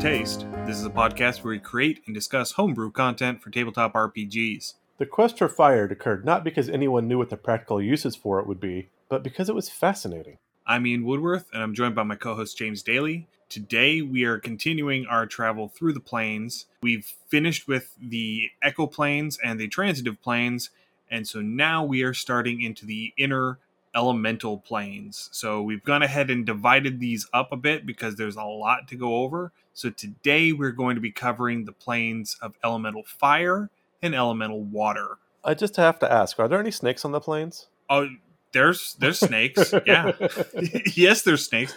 Taste. This is a podcast where we create and discuss homebrew content for tabletop RPGs. The quest for fire occurred not because anyone knew what the practical uses for it would be, but because it was fascinating. I'm Ian Woodworth, and I'm joined by my co host James Daly. Today, we are continuing our travel through the planes. We've finished with the Echo planes and the transitive planes, and so now we are starting into the inner elemental planes. So we've gone ahead and divided these up a bit because there's a lot to go over. So today we're going to be covering the planes of elemental fire and elemental water. I just have to ask, are there any snakes on the planes? Oh, there's there's snakes. yeah. yes, there's snakes.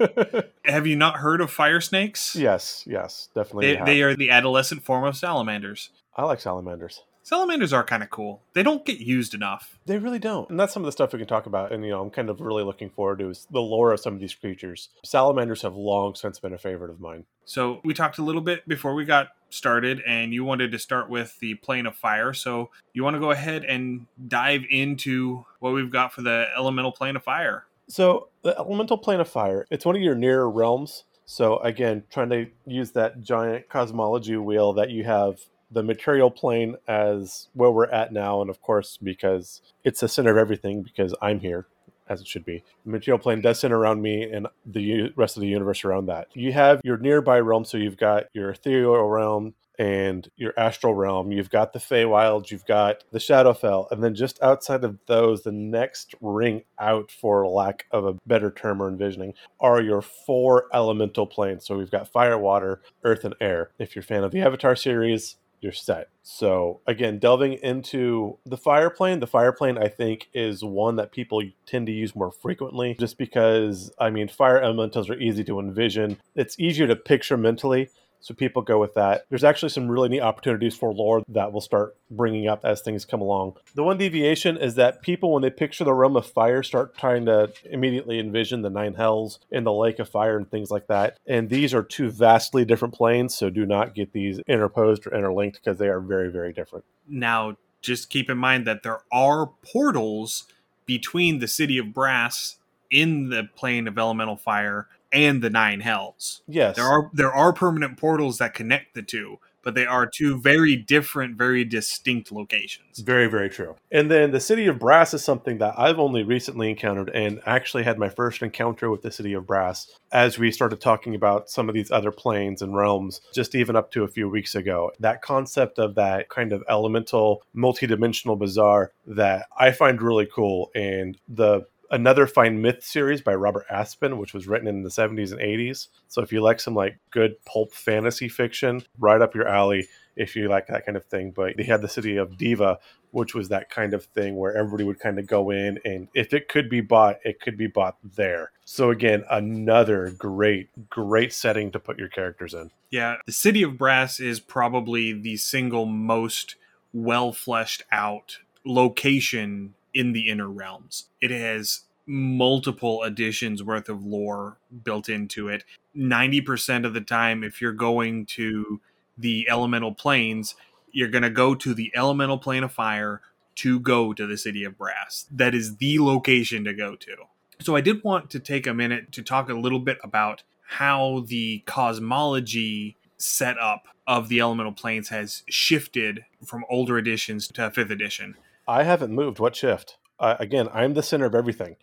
have you not heard of fire snakes? Yes, yes, definitely. They, they are the adolescent form of salamanders. I like salamanders. Salamanders are kind of cool. They don't get used enough. They really don't. And that's some of the stuff we can talk about. And, you know, I'm kind of really looking forward to is the lore of some of these creatures. Salamanders have long since been a favorite of mine. So we talked a little bit before we got started, and you wanted to start with the plane of fire. So you want to go ahead and dive into what we've got for the elemental plane of fire. So the elemental plane of fire, it's one of your nearer realms. So again, trying to use that giant cosmology wheel that you have the material plane as where we're at now, and of course, because it's the center of everything, because I'm here, as it should be. The material plane does center around me and the rest of the universe around that. You have your nearby realm, so you've got your ethereal realm and your astral realm. You've got the Feywild, you've got the Shadowfell, and then just outside of those, the next ring out, for lack of a better term or envisioning, are your four elemental planes. So we've got fire, water, earth, and air. If you're a fan of the Avatar series, you're set. So again, delving into the fire plane, the fire plane I think is one that people tend to use more frequently just because I mean fire elementals are easy to envision. It's easier to picture mentally so people go with that. There's actually some really neat opportunities for lore that we'll start bringing up as things come along. The one deviation is that people, when they picture the realm of fire, start trying to immediately envision the nine hells and the lake of fire and things like that. And these are two vastly different planes, so do not get these interposed or interlinked because they are very, very different. Now, just keep in mind that there are portals between the city of brass in the plane of elemental fire and the nine hells. Yes. There are there are permanent portals that connect the two, but they are two very different, very distinct locations. Very, very true. And then the city of brass is something that I've only recently encountered and actually had my first encounter with the city of brass as we started talking about some of these other planes and realms just even up to a few weeks ago. That concept of that kind of elemental multidimensional bazaar that I find really cool and the another Fine Myth series by Robert Asprin, which was written in the 70s and 80s. So if you like some like good pulp fantasy fiction, right up your alley if you like that kind of thing. But they had the city of Deva, which was that kind of thing where everybody would kind of go in and if it could be bought, it could be bought there. So again, another great, great setting to put your characters in. Yeah, the city of Brass is probably the single most well fleshed out location in the inner realms. It has multiple editions worth of lore built into it. 90% of the time, if you're going to the elemental planes, you're going to go to the elemental plane of fire to go to the city of brass. That is the location to go to. So I did want to take a minute to talk a little bit about how the cosmology setup of the elemental planes has shifted from older editions to 5th edition. I haven't moved. What shift? Uh, again, I'm the center of everything.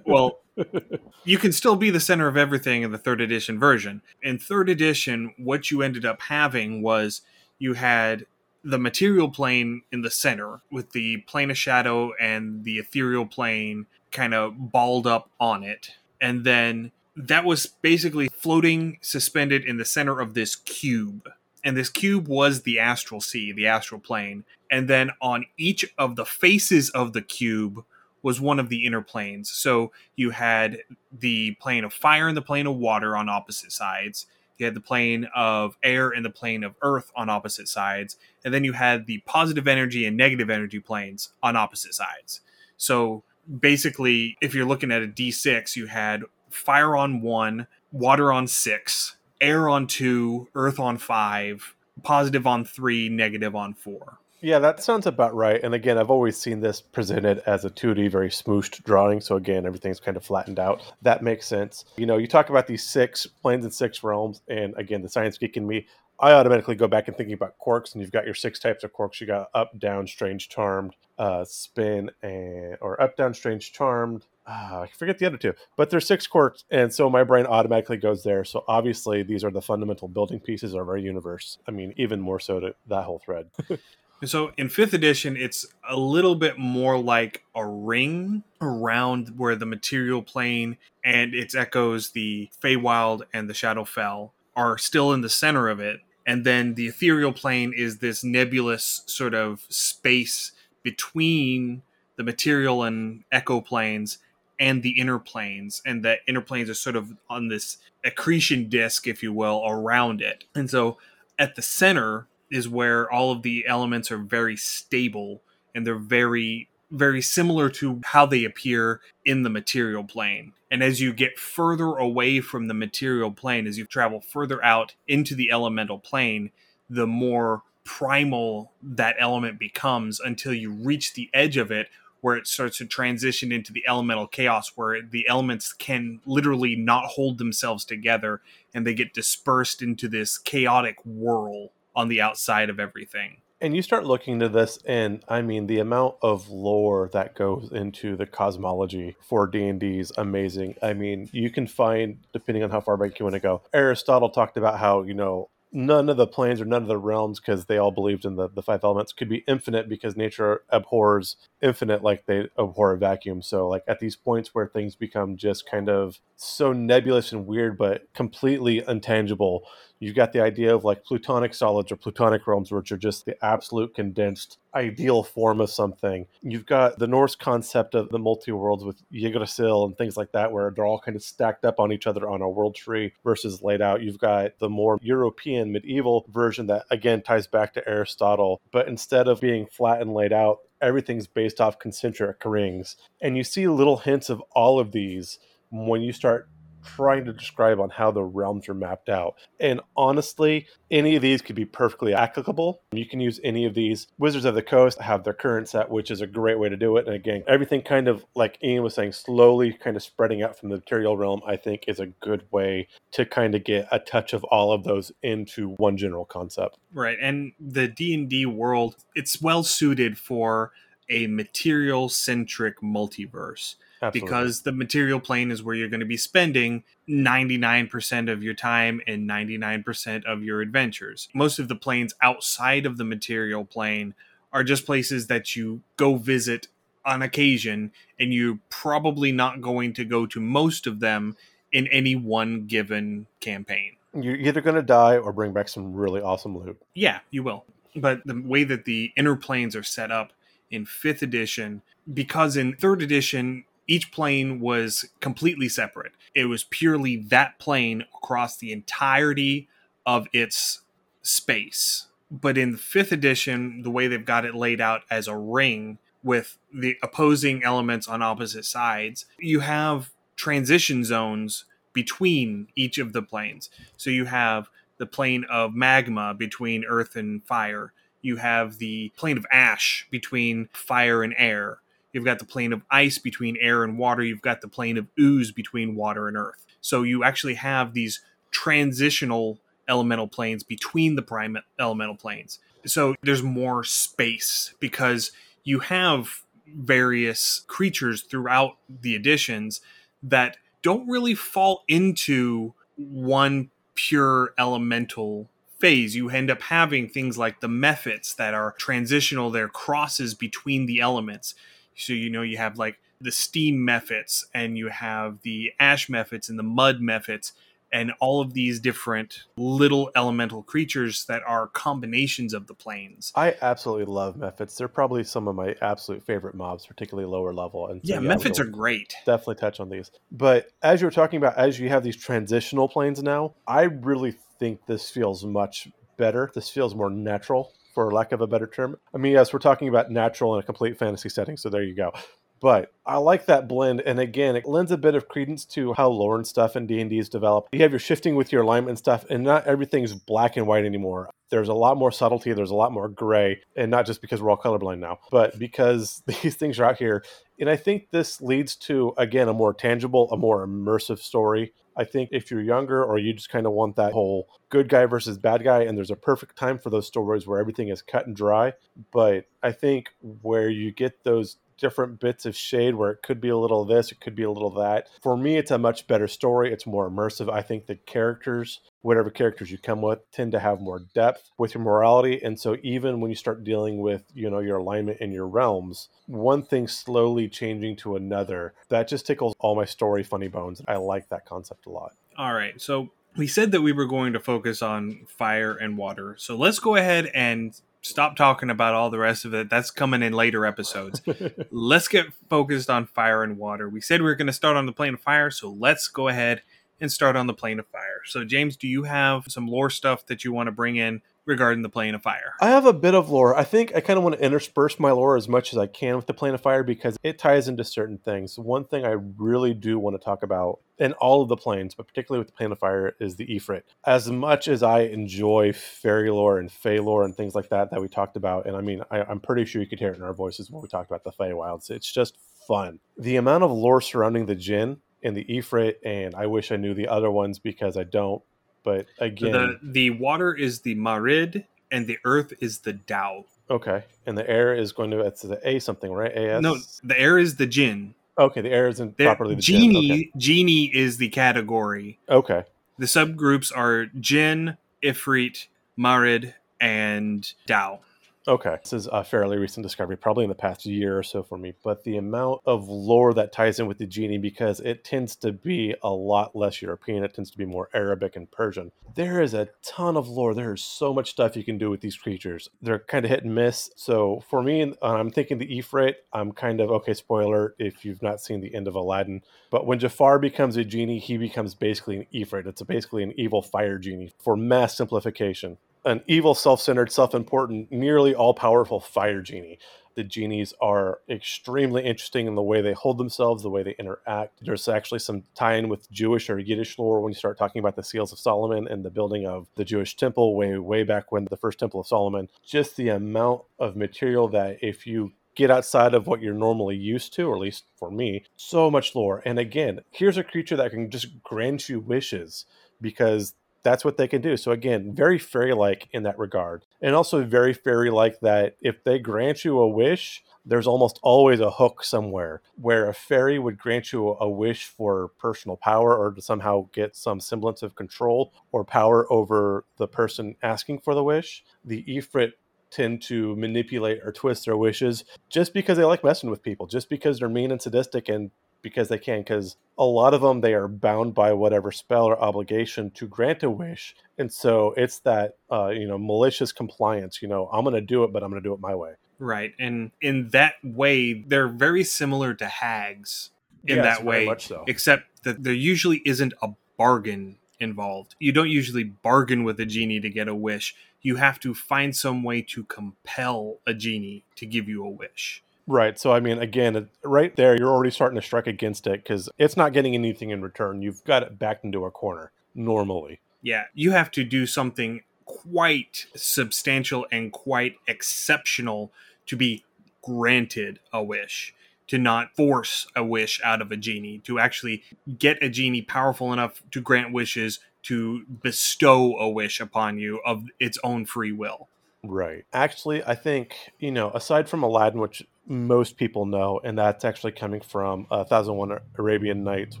well, you can still be the center of everything in the third edition version. In third edition, what you ended up having was you had the material plane in the center with the plane of shadow and the ethereal plane kind of balled up on it. And then that was basically floating suspended in the center of this cube and this cube was the astral sea, the astral plane. And then on each of the faces of the cube was one of the inner planes. So you had the plane of fire and the plane of water on opposite sides. You had the plane of air and the plane of earth on opposite sides. And then you had the positive energy and negative energy planes on opposite sides. So basically, if you're looking at a D6, you had fire on one, water on six, air on two, earth on five, positive on three, negative on four. Yeah, that sounds about right. And again, I've always seen this presented as a 2D, very smooshed drawing. So again, everything's kind of flattened out. That makes sense. You know, you talk about these six planes and six realms, and again, the science geek in me, I automatically go back and thinking about quarks, and you've got your six types of quarks. You got up, down, strange, charmed, uh, spin, and or up, down, strange, charmed. Uh, I forget the other two, but there's six quarks, and so my brain automatically goes there. So obviously, these are the fundamental building pieces of our universe. I mean, even more so to that whole thread. So in fifth edition, it's a little bit more like a ring around where the material plane and its echoes, the Feywild and the Shadowfell, are still in the center of it. And then the ethereal plane is this nebulous sort of space between the material and echo planes and the inner planes. And the inner planes are sort of on this accretion disk, if you will, around it. And so at the center is where all of the elements are very stable and they're very very similar to how they appear in the material plane. And as you get further away from the material plane, as you travel further out into the elemental plane, the more primal that element becomes until you reach the edge of it, where it starts to transition into the elemental chaos, where the elements can literally not hold themselves together and they get dispersed into this chaotic whirl on the outside of everything. And you start looking into this, and I mean, the amount of lore that goes into the cosmology for D and D is amazing. I mean, you can find, depending on how far back you want to go, Aristotle talked about how you know none of the planes or none of the realms because they all believed in the, the five elements could be infinite because nature abhors infinite like they abhor a vacuum. So like at these points where things become just kind of so nebulous and weird but completely intangible you've got the idea of like platonic solids or platonic realms which are just the absolute condensed ideal form of something. You've got the norse concept of the multi-worlds with yggdrasil and things like that where they're all kind of stacked up on each other on a world tree versus laid out. You've got the more european medieval version that again ties back to aristotle but instead of being flat and laid out everything's based off concentric rings. And you see little hints of all of these when you start trying to describe on how the realms are mapped out. And honestly, any of these could be perfectly applicable. You can use any of these. Wizards of the Coast have their current set, which is a great way to do it. And again, everything kind of like Ian was saying, slowly kind of spreading out from the material realm, I think is a good way to kind of get a touch of all of those into one general concept. Right. And the D&D world, it's well suited for a material centric multiverse Absolutely. because the material plane is where you're going to be spending 99% of your time and 99% of your adventures. Most of the planes outside of the material plane are just places that you go visit on occasion, and you're probably not going to go to most of them in any one given campaign. You're either going to die or bring back some really awesome loot. Yeah, you will. But the way that the inner planes are set up in fifth edition, because in third edition, each plane was completely separate. It was purely that plane across the entirety of its space. But in the fifth edition, the way they've got it laid out as a ring with the opposing elements on opposite sides, you have transition zones between each of the planes. So you have the plane of magma between earth and fire. You have the plane of ash between fire and air. You've got the plane of ice between air and water. You've got the plane of ooze between water and earth. So you actually have these transitional elemental planes between the prime elemental planes. So there's more space because you have various creatures throughout the editions that don't really fall into one pure elemental phase. You end up having things like the mephits that are transitional, they're crosses between the elements. So you know you have like the steam mephits and you have the ash mephits and the mud mephits and all of these different little elemental creatures that are combinations of the planes. I absolutely love mephits. They're probably some of my absolute favorite mobs, particularly lower level. And so, yeah, yeah, mephits are great. Definitely touch on these. But as you were talking about, as you have these transitional planes now, I really think this feels much better. This feels more natural for lack of a better term. I mean, yes, we're talking about natural in a complete fantasy setting, so there you go. But I like that blend, and again, it lends a bit of credence to how lore and stuff in D and D is developed. You have your shifting with your alignment stuff, and not everything's black and white anymore. There's a lot more subtlety. There's a lot more gray, and not just because we're all colorblind now, but because these things are out here. And I think this leads to again a more tangible, a more immersive story. I think if you're younger or you just kind of want that whole good guy versus bad guy, and there's a perfect time for those stories where everything is cut and dry. But I think where you get those different bits of shade where it could be a little this, it could be a little that. For me, it's a much better story. It's more immersive. I think the characters, whatever characters you come with, tend to have more depth with your morality. And so even when you start dealing with, you know, your alignment in your realms, one thing slowly changing to another, that just tickles all my story funny bones. I like that concept a lot. All right. So we said that we were going to focus on fire and water. So let's go ahead and stop talking about all the rest of it. That's coming in later episodes. let's get focused on fire and water. We said we were going to start on the plane of fire, so let's go ahead and start on the plane of fire. So, James, do you have some lore stuff that you want to bring in regarding the plane of fire? I have a bit of lore. I think I kind of want to intersperse my lore as much as I can with the plane of fire because it ties into certain things. One thing I really do want to talk about in all of the planes, but particularly with the plane of fire, is the Ifrit. As much as I enjoy fairy lore and fey lore and things like that that we talked about, and I mean, I, am pretty sure you could hear it in our voices when we talked about the Feywilds. It's just fun. The amount of lore surrounding the Jinn and the Ifrit, and I wish I knew the other ones because I don't. But again, the the water is the Marid, and the earth is the Dao. Okay, and the air is going to it's the A something, right? A No, the air is the Jinn. Okay, the air isn't properly the genie. Okay. Genie is the category. Okay. The subgroups are Jinn, Ifrit, Marid, and Dao. Okay, this is a fairly recent discovery, probably in the past year or so for me. But the amount of lore that ties in with the genie, because it tends to be a lot less European, it tends to be more Arabic and Persian. There is a ton of lore. There is so much stuff you can do with these creatures. They're kind of hit and miss. So for me, uh, I'm thinking the Ifrit. I'm kind of okay. Spoiler if you've not seen the end of Aladdin, but when Jafar becomes a genie, he becomes basically an Ifrit. It's basically an evil fire genie for mass simplification an evil, self centered, self important, nearly all powerful fire genie. The genies are extremely interesting in the way they hold themselves, the way they interact. There's actually some tie in with Jewish or Yiddish lore when you start talking about the Seals of Solomon and the building of the Jewish temple way, way back when the first Temple of Solomon. Just the amount of material that if you get outside of what you're normally used to, or at least for me, so much lore. And again, here's a creature that can just grant you wishes because that's what they can do. So again, very fairy like in that regard. And also very fairy like that if they grant you a wish, there's almost always a hook somewhere where a fairy would grant you a wish for personal power or to somehow get some semblance of control or power over the person asking for the wish. The Ifrit tend to manipulate or twist their wishes just because they like messing with people, just because they're mean and sadistic and because they can because a lot of them they are bound by whatever spell or obligation to grant a wish. And so it's that uh, you know malicious compliance you know i'm going to do it but i'm going to do it my way. Right and in that way they're very similar to hags in yes, that way so. except that there usually isn't a bargain involved. You don't usually bargain with a genie to get a wish. You have to find some way to compel a genie to give you a wish Right. So, I mean, again, right there, you're already starting to strike against it because it's not getting anything in return. You've got it backed into a corner normally. Yeah. You have to do something quite substantial and quite exceptional to be granted a wish, to not force a wish out of a genie, to actually get a genie powerful enough to grant wishes, to bestow a wish upon you of its own free will. Right. Actually, I think, you know, aside from Aladdin, which most people know, and that's actually coming from uh, Thousand One Arabian Nights,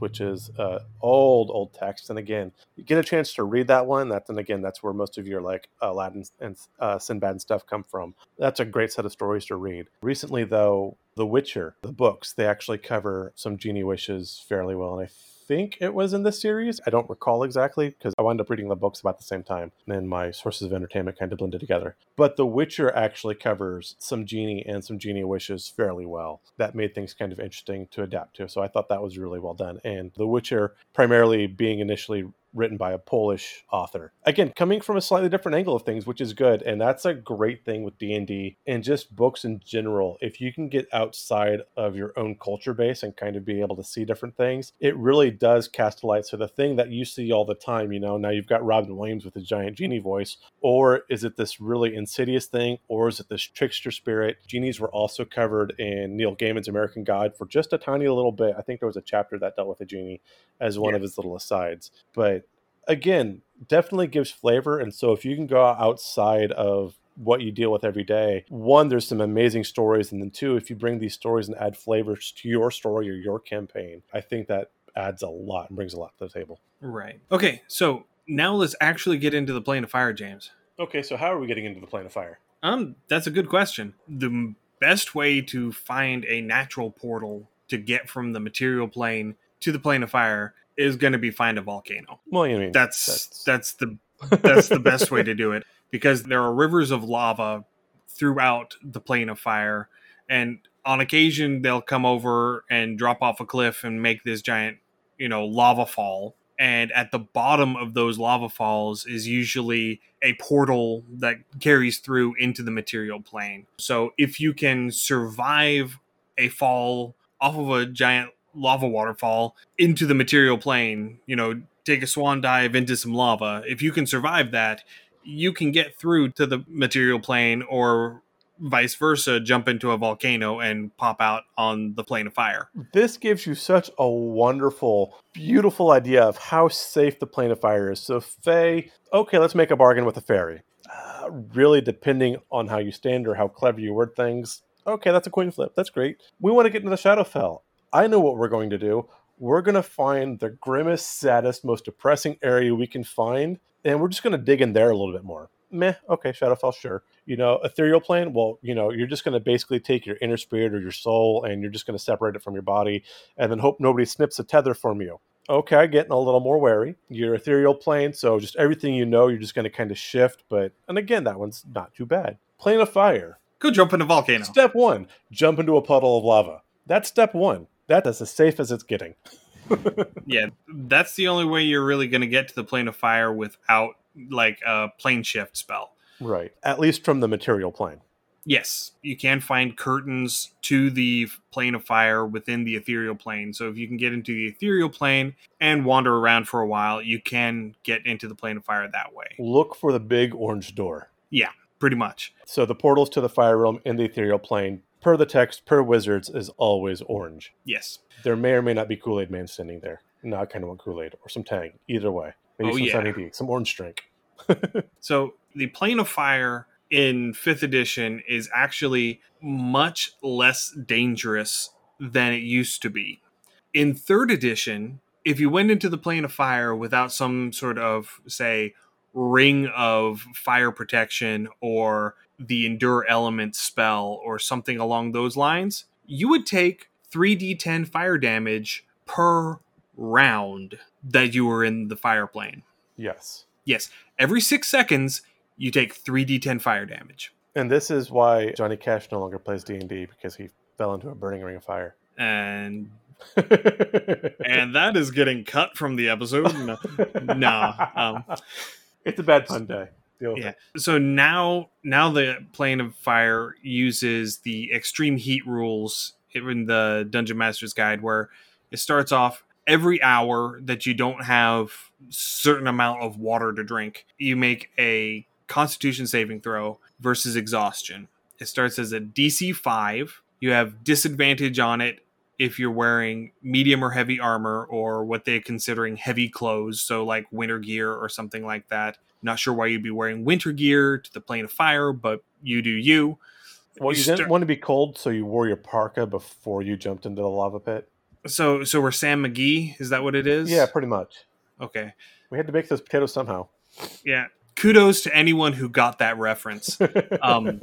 which is uh, old, old text. And again, you get a chance to read that one. That's and again, that's where most of your like Aladdin and uh, Sinbad stuff come from. That's a great set of stories to read. Recently, though, The Witcher, the books, they actually cover some genie wishes fairly well, and I think it was in this series. I don't recall exactly because I wound up reading the books about the same time. And my sources of entertainment kind of blended together. But The Witcher actually covers some genie and some genie wishes fairly well. That made things kind of interesting to adapt to. So I thought that was really well done. And The Witcher, primarily being initially written by a Polish author. Again, coming from a slightly different angle of things, which is good, and that's a great thing with D&D and just books in general. If you can get outside of your own culture base and kind of be able to see different things, it really does cast a light. So the thing that you see all the time, you know, now you've got Robin Williams with a giant genie voice, or is it this really insidious thing, or is it this trickster spirit? Genies were also covered in Neil Gaiman's American God for just a tiny little bit. I think there was a chapter that dealt with a genie as one yeah. of his little asides. But again, definitely gives flavor. And so if you can go outside of what you deal with every day, one, there's some amazing stories. And then two, if you bring these stories and add flavors to your story or your campaign, I think that adds a lot and brings a lot to the table. Right. Okay. So now let's actually get into the plane of fire, James. Okay. So how are we getting into the plane of fire? Um, that's a good question. The best way to find a natural portal to get from the material plane to the plane of fire is going to be find a volcano. Well, you mean that's that's, that's the that's the best way to do it because there are rivers of lava throughout the plane of fire, and on occasion they'll come over and drop off a cliff and make this giant, you know, lava fall. And at the bottom of those lava falls is usually a portal that carries through into the material plane. So if you can survive a fall off of a giant lava waterfall into the material plane, you know, take a swan dive into some lava. If you can survive that, you can get through to the material plane or vice versa, jump into a volcano and pop out on the plane of fire. This gives you such a wonderful, beautiful idea of how safe the plane of fire is. So, Fey, okay, let's make a bargain with the fairy. Uh, really, depending on how you stand or how clever you word things, okay, that's a coin flip. That's great. We want to get into the Shadowfell. I know what we're going to do. We're going to find the grimmest, saddest, most depressing area we can find, and we're just going to dig in there a little bit more. Meh, okay, Shadowfell, sure. You know, ethereal plane, well, you know, you're just going to basically take your inner spirit or your soul and you're just going to separate it from your body and then hope nobody snips a tether from you. Okay, getting a little more wary. Your ethereal plane, so just everything you know, you're just going to kind of shift. But, and again, that one's not too bad. Plane of fire. Go jump in a volcano. Step one, jump into a puddle of lava. That's step one that is as safe as it's getting. yeah, that's the only way you're really going to get to the plane of fire without like a plane shift spell. Right. At least from the material plane. Yes, you can find curtains to the plane of fire within the ethereal plane. So if you can get into the ethereal plane and wander around for a while, you can get into the plane of fire that way. Look for the big orange door. Yeah, pretty much. So the portals to the fire realm in the ethereal plane per the text, per Wizards, is always orange. Yes. There may or may not be Kool Aid Man standing there. No, I kind of want Kool Aid or some Tang. Either way. Maybe oh, some yeah. Sunny D, some orange drink. so the Plane of Fire in fifth edition is actually much less dangerous than it used to be. In third edition, if you went into the Plane of Fire without some sort of, say, ring of fire protection or the endure element spell or something along those lines, you would take 3d10 fire damage per round that you were in the fire plane. Yes. Yes. Every six seconds, you take 3d10 fire damage. And this is why Johnny Cash no longer plays D&D because he fell into a burning ring of fire. And and that is getting cut from the episode. No, nah, um, it's a bad pun day yeah. So now, now the plane of fire uses the extreme heat rules in the Dungeon Master's Guide, where it starts off every hour that you don't have certain amount of water to drink, you make a Constitution saving throw versus exhaustion. It starts as a DC five. You have disadvantage on it if you're wearing medium or heavy armor or what they're considering heavy clothes, so like winter gear or something like that. Not sure why you'd be wearing winter gear to the plane of fire, but you do you. Well, you, you didn't want to be cold, so you wore your parka before you jumped into the lava pit. So, so we're Sam McGee. Is that what it is? Yeah, pretty much. Okay. We had to make those potatoes somehow. Yeah. Kudos to anyone who got that reference. um,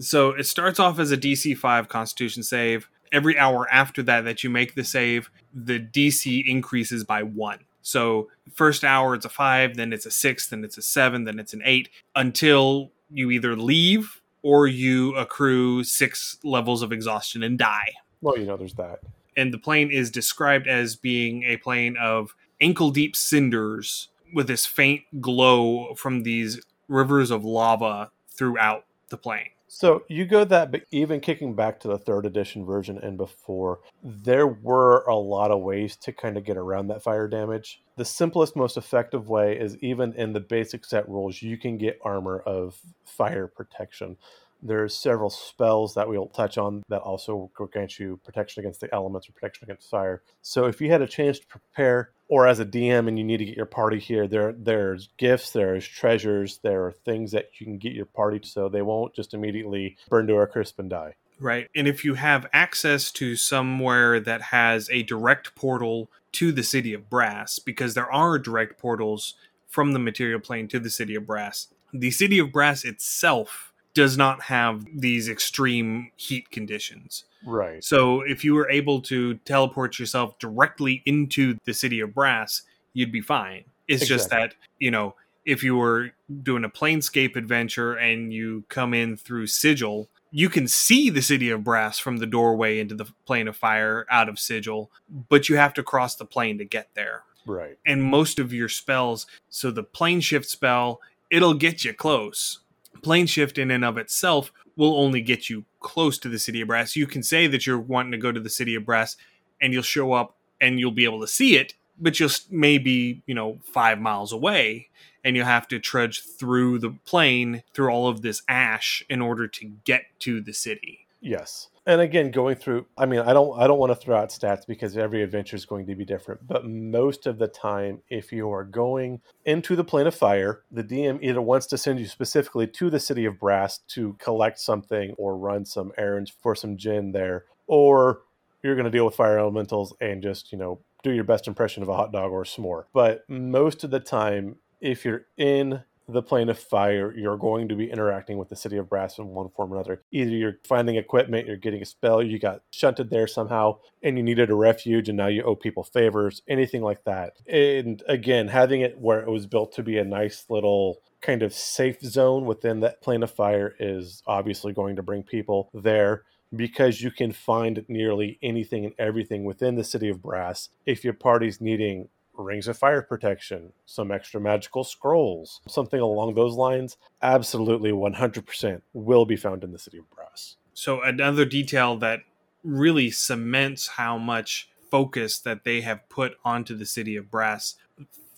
so it starts off as a DC five Constitution save. Every hour after that, that you make the save, the DC increases by one. So first hour it's a five, then it's a six, then it's a seven, then it's an eight, until you either leave or you accrue six levels of exhaustion and die. Well, you know, there's that. And the plane is described as being a plane of ankle deep cinders with this faint glow from these rivers of lava throughout the plane. So you go that, but even kicking back to the third edition version and before, there were a lot of ways to kind of get around that fire damage. The simplest, most effective way is even in the basic set rules, you can get armor of fire protection. There's several spells that we'll touch on that also grant you protection against the elements or protection against fire. So if you had a chance to prepare, or as a DM and you need to get your party here, there there's gifts, there's treasures, there are things that you can get your party so they won't just immediately burn to a crisp and die. Right. And if you have access to somewhere that has a direct portal to the city of Brass, because there are direct portals from the material plane to the city of Brass, the city of Brass itself does not have these extreme heat conditions. Right. So if you were able to teleport yourself directly into the city of Brass, you'd be fine. It's exactly. just that, you know, if you were doing a planescape adventure and you come in through Sigil, you can see the city of Brass from the doorway into the plane of fire out of Sigil, but you have to cross the plane to get there. Right. And most of your spells, so the plane shift spell, it'll get you close plane shift in and of itself will only get you close to the city of brass. You can say that you're wanting to go to the city of brass and you'll show up and you'll be able to see it but you'll maybe you know five miles away and you'll have to trudge through the plane through all of this ash in order to get to the city. Yes and again going through i mean i don't i don't want to throw out stats because every adventure is going to be different but most of the time if you are going into the plane of fire the dm either wants to send you specifically to the city of brass to collect something or run some errands for some Jinn there or you're going to deal with fire elementals and just you know do your best impression of a hot dog or a s'more. But most of the time if you're in the plane of fire, you're going to be interacting with the city of brass in one form or another. Either you're finding equipment, you're getting a spell, you got shunted there somehow, and you needed a refuge, and now you owe people favors, anything like that. And again, having it where it was built to be a nice little kind of safe zone within that plane of fire is obviously going to bring people there because you can find nearly anything and everything within the city of brass if your party's needing rings of fire protection, some extra magical scrolls, something along those lines, absolutely 100% will be found in the city of Brass. So, another detail that really cements how much focus that they have put onto the city of Brass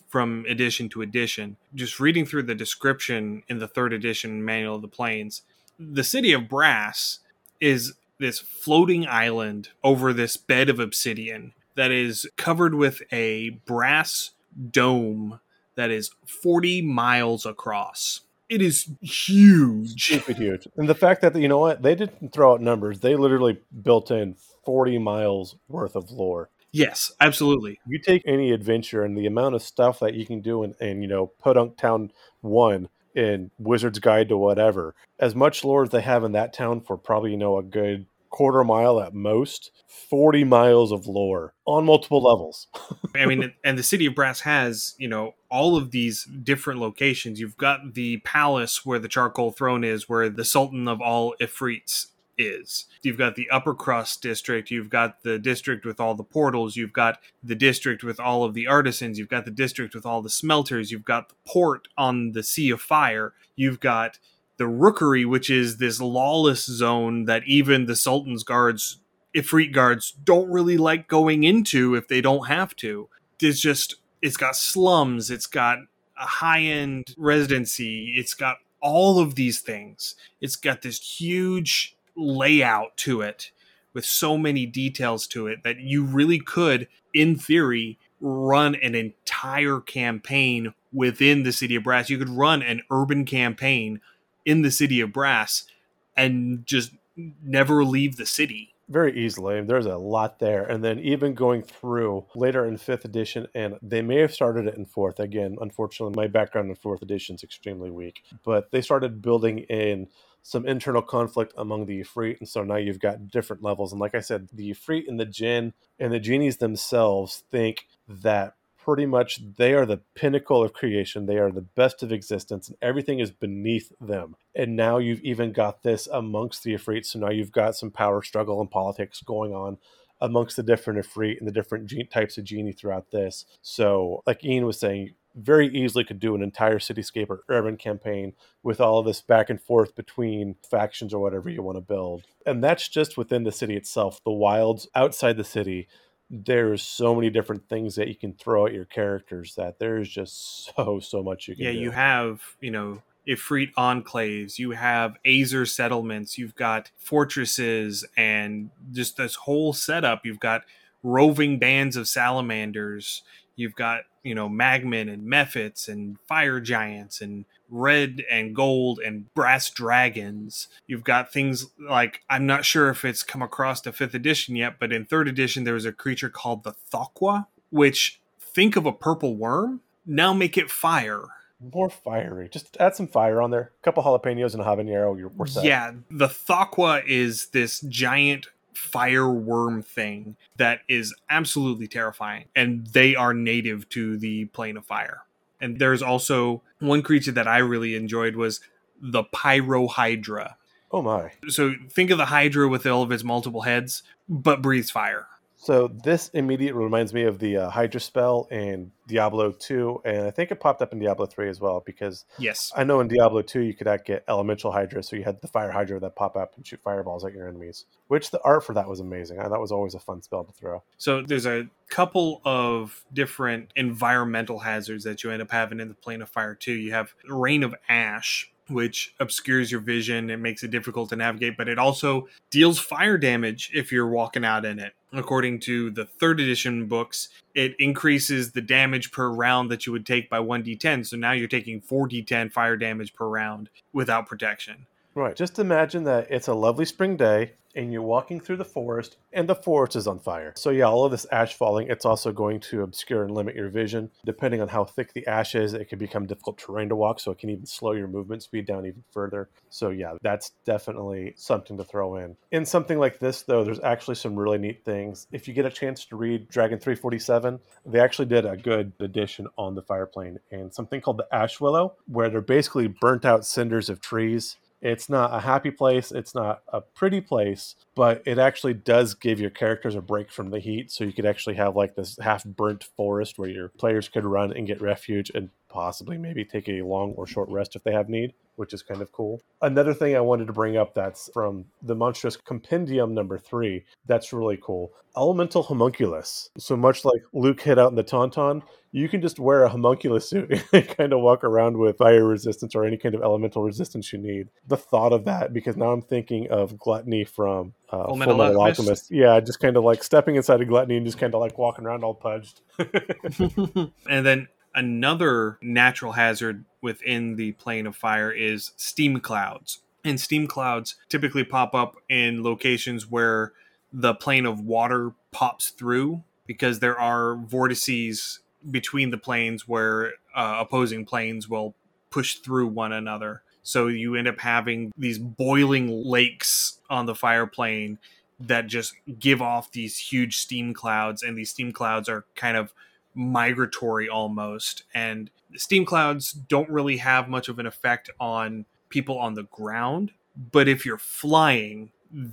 from edition to edition. Just reading through the description in the third edition Manual of the Planes, the city of Brass is this floating island over this bed of obsidian that is covered with a brass dome that is 40 miles across. It is huge. Stupid huge. And the fact that, you know what, they didn't throw out numbers. They literally built in 40 miles worth of lore. Yes, absolutely. You take any adventure and the amount of stuff that you can do in, in you know, Podunk Town 1 in Wizard's Guide to whatever, as much lore as they have in that town for probably, you know, a good quarter mile at most, 40 miles of lore on multiple levels. I mean, and the city of Brass has, you know, all of these different locations. You've got the palace where the charcoal throne is, where the Sultan of all Ifrits is. You've got the upper crust district, you've got the district with all the portals, you've got the district with all of the artisans, you've got the district with all the smelters, you've got the port on the Sea of Fire, you've got the Rookery, which is this lawless zone that even the Sultan's guards, Ifrit guards, don't really like going into if they don't have to. It's just, it's got slums, it's got a high end residency, it's got all of these things. It's got this huge layout to it with so many details to it that you really could, in theory, run an entire campaign within the city of Brass. You could run an urban campaign in the city of Brass and just never leave the city. Very easily. There's a lot there. And then even going through later in fifth edition, and they may have started it in fourth. Again, unfortunately, my background in fourth edition is extremely weak. But they started building in some internal conflict among the Ifrit, and so now you've got different levels. And like I said, the Ifrit and the Djinn and the genies themselves think that pretty much they are the pinnacle of creation. They are the best of existence, and everything is beneath them. And now you've even got this amongst the Ifrit. So now you've got some power struggle and politics going on amongst the different Ifrit and the different types of genie throughout this. So, like Ian was saying, very easily could do an entire cityscape or urban campaign with all this back and forth between factions or whatever you want to build. And that's just within the city itself. The wilds outside the city, there's so many different things that you can throw at your characters that there's just so so much you can yeah, do. you have, you know, Ifrit enclaves, you have Azer settlements, you've got fortresses, and just this whole setup. You've got roving bands of salamanders. You've got, you know, magmin and mephits and fire giants and red and gold and brass dragons. You've got things like I'm not sure if it's come across to fifth edition yet, but in third edition there was a creature called the Thoqqua, which think of a purple worm, now make it fire. more fiery. Just add some fire on there. A couple jalapenos and a habanero. You're we're set. Yeah, the Thokwa is this giant fire worm thing that is absolutely terrifying, and they are native to the plane of fire. And there's also one creature that I really enjoyed was the Pyro Hydra. Oh my. So think of the Hydra with all of its multiple heads, but breathes fire. So this immediately reminds me of the uh, Hydra spell in Diablo 2, and I think it popped up in Diablo 3 as well because Yes. I know in Diablo 2 you could get Elemental Hydra, so you had the Fire Hydra that pop up and shoot fireballs at your enemies. Which the art for that was amazing. I thought was always a fun spell to throw. So there's a couple of different environmental hazards that you end up having in the plane of fire too. You have rain of ash, which obscures your vision and makes it difficult to navigate, but it also deals fire damage if you're walking out in it. According to the third edition books, it increases the damage per round that you would take by 1d10. So now you're taking 4d10 fire damage per round without protection. Right. Just imagine that it's a lovely spring day and you're walking through the forest and the forest is on fire. So yeah, all of this ash falling, it's also going to obscure and limit your vision. Depending on how thick the ash is, it can become difficult terrain to walk, so it can even slow your movement speed down even further. So yeah, that's definitely something to throw in. In something like this though, there's actually some really neat things. If you get a chance to read Dragon 347, they actually did a good edition on the fire plane and something called the Ash Willow, where they're basically burnt out cinders of trees it's not a happy place, it's not a pretty place, but it actually does give your characters a break from the heat. So you could actually have like this half burnt forest where your players could run and get refuge and possibly maybe take a long or short rest if they have need, which is kind of cool. Another thing I wanted to bring up that's from the Monstrous Compendium number three, that's really cool. Elemental Homunculus. So much like Luke hit out in the Tauntaun, you can just wear a homunculus suit and kind of walk around with fire resistance or any kind of elemental resistance you need. The thought of that, because now I'm thinking of Gluttony from uh, Full Full Metal Metal Alchemist. Alchemist. Yeah, just kind of like stepping inside a Gluttony and just kind of like walking around all pudged. and then another natural hazard within the plane of fire is steam clouds. And steam clouds typically pop up in locations where the plane of water pops through because there are vortices between the planes where uh, opposing planes will push through one another. So you end up having these boiling lakes on the fire plane that just give off these huge steam clouds, and these steam clouds are kind of migratory almost. And steam clouds don't really have much of an effect on people on the ground, but if you're flying,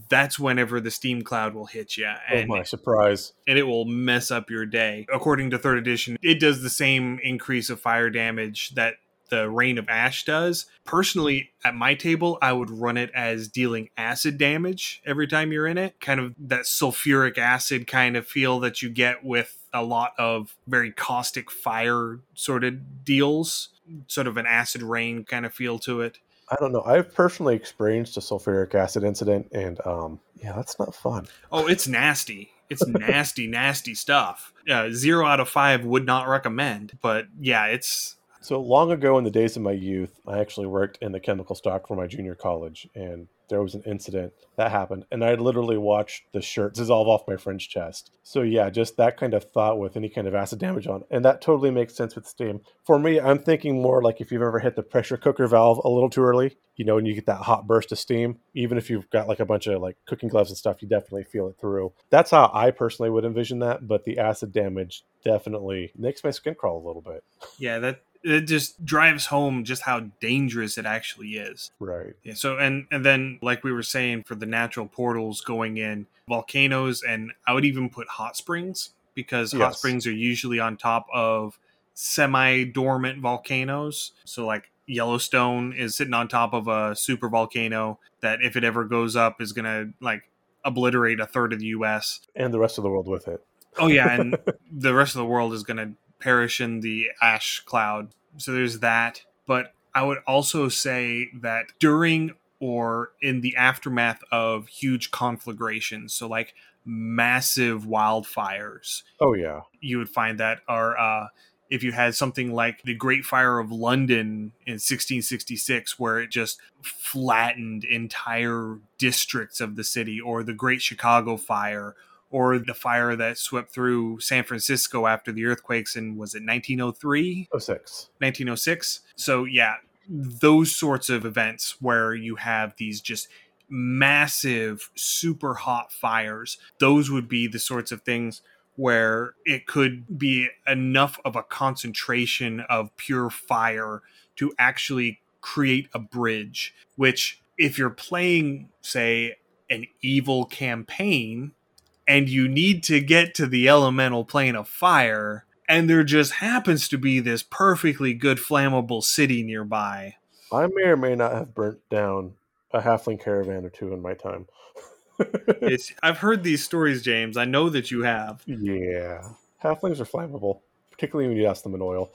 that's whenever the steam cloud will hit you. oh my surprise. and it will mess up your day. According to third edition, it does the same increase of fire damage that the Rain of Ash does. Personally, at my table, I would run it as dealing acid damage every time you're in it. Kind of that sulfuric acid kind of feel that you get with a lot of very caustic fire sort of deals. Sort of an acid rain kind of feel to it. I don't know. I've personally experienced a sulfuric acid incident, and um, yeah, that's not fun. Oh, it's nasty. It's nasty, nasty stuff. Uh, zero out of five would not recommend. But yeah, it's So long ago in the days of my youth, I actually worked in the chemical stock for my junior college, and there was an incident that happened, and I literally watched the shirt dissolve off my friend's chest. So yeah, just that kind of thought with any kind of acid damage on, and that totally makes sense with steam. For me, I'm thinking more like if you've ever hit the pressure cooker valve a little too early, you know, and you get that hot burst of steam. Even if you've got like a bunch of like cooking gloves and stuff, you definitely feel it through. That's how I personally would envision that, but the acid damage definitely makes my skin crawl a little bit. yeah that it just drives home just how dangerous it actually is. Right. Yeah, so and and then like we were saying for the natural portals going in volcanoes and I would even put hot springs because hot springs are usually on top of semi dormant volcanoes. So, like Yellowstone is sitting on top of a super volcano that, if it ever goes up, is going to like obliterate a third of the US. And the rest of the world with it. Oh, yeah. And the rest of the world is going to perish in the ash cloud. So, there's that. But I would also say that during or in the aftermath of huge conflagrations, so like massive wildfires. Oh yeah. You would find that are uh if you had something like the Great Fire of London in 1666, where it just flattened entire districts of the city, or the Great Chicago Fire, or the fire that swept through San Francisco after the earthquakes in, was it 1903? 06. 1906. So, yeah, those sorts of events where you have these just massive, super hot fires, those would be the sorts of things where it could be enough of a concentration of pure fire to actually create a bridge, which, if you're playing, say, an evil campaign and you need to get to the elemental plane of fire, and there just happens to be this perfectly good flammable city nearby. I may or may not have burnt down a halfling caravan or two in my time. it's I've heard these stories, James. I know that you have. Yeah. Halflings are flammable, particularly when you ask them in oil.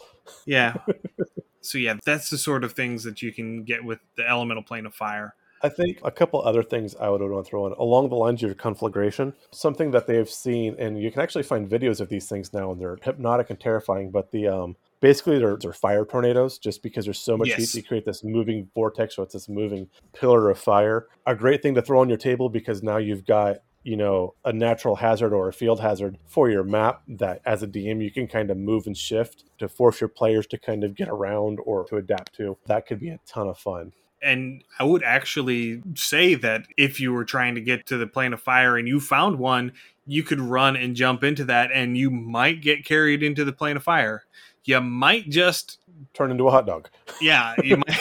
Yeah. so yeah, that's the sort of things that you can get with the elemental plane of fire. I think a couple other things I would want to throw in along the lines of your conflagration, something that they've seen, and you can actually find videos of these things now, and they're hypnotic and terrifying. But the um, basically they're, they're fire tornadoes, just because there's so much yes. heat, you create this moving vortex, so it's this moving pillar of fire. A great thing to throw on your table because now you've got you know a natural hazard or a field hazard for your map that as a dm you can kind of move and shift to force your players to kind of get around or to adapt to that could be a ton of fun and I would actually say that if you were trying to get to the plane of fire and you found one, you could run and jump into that and you might get carried into the plane of fire. You might just turn into a hot dog. Yeah, you might.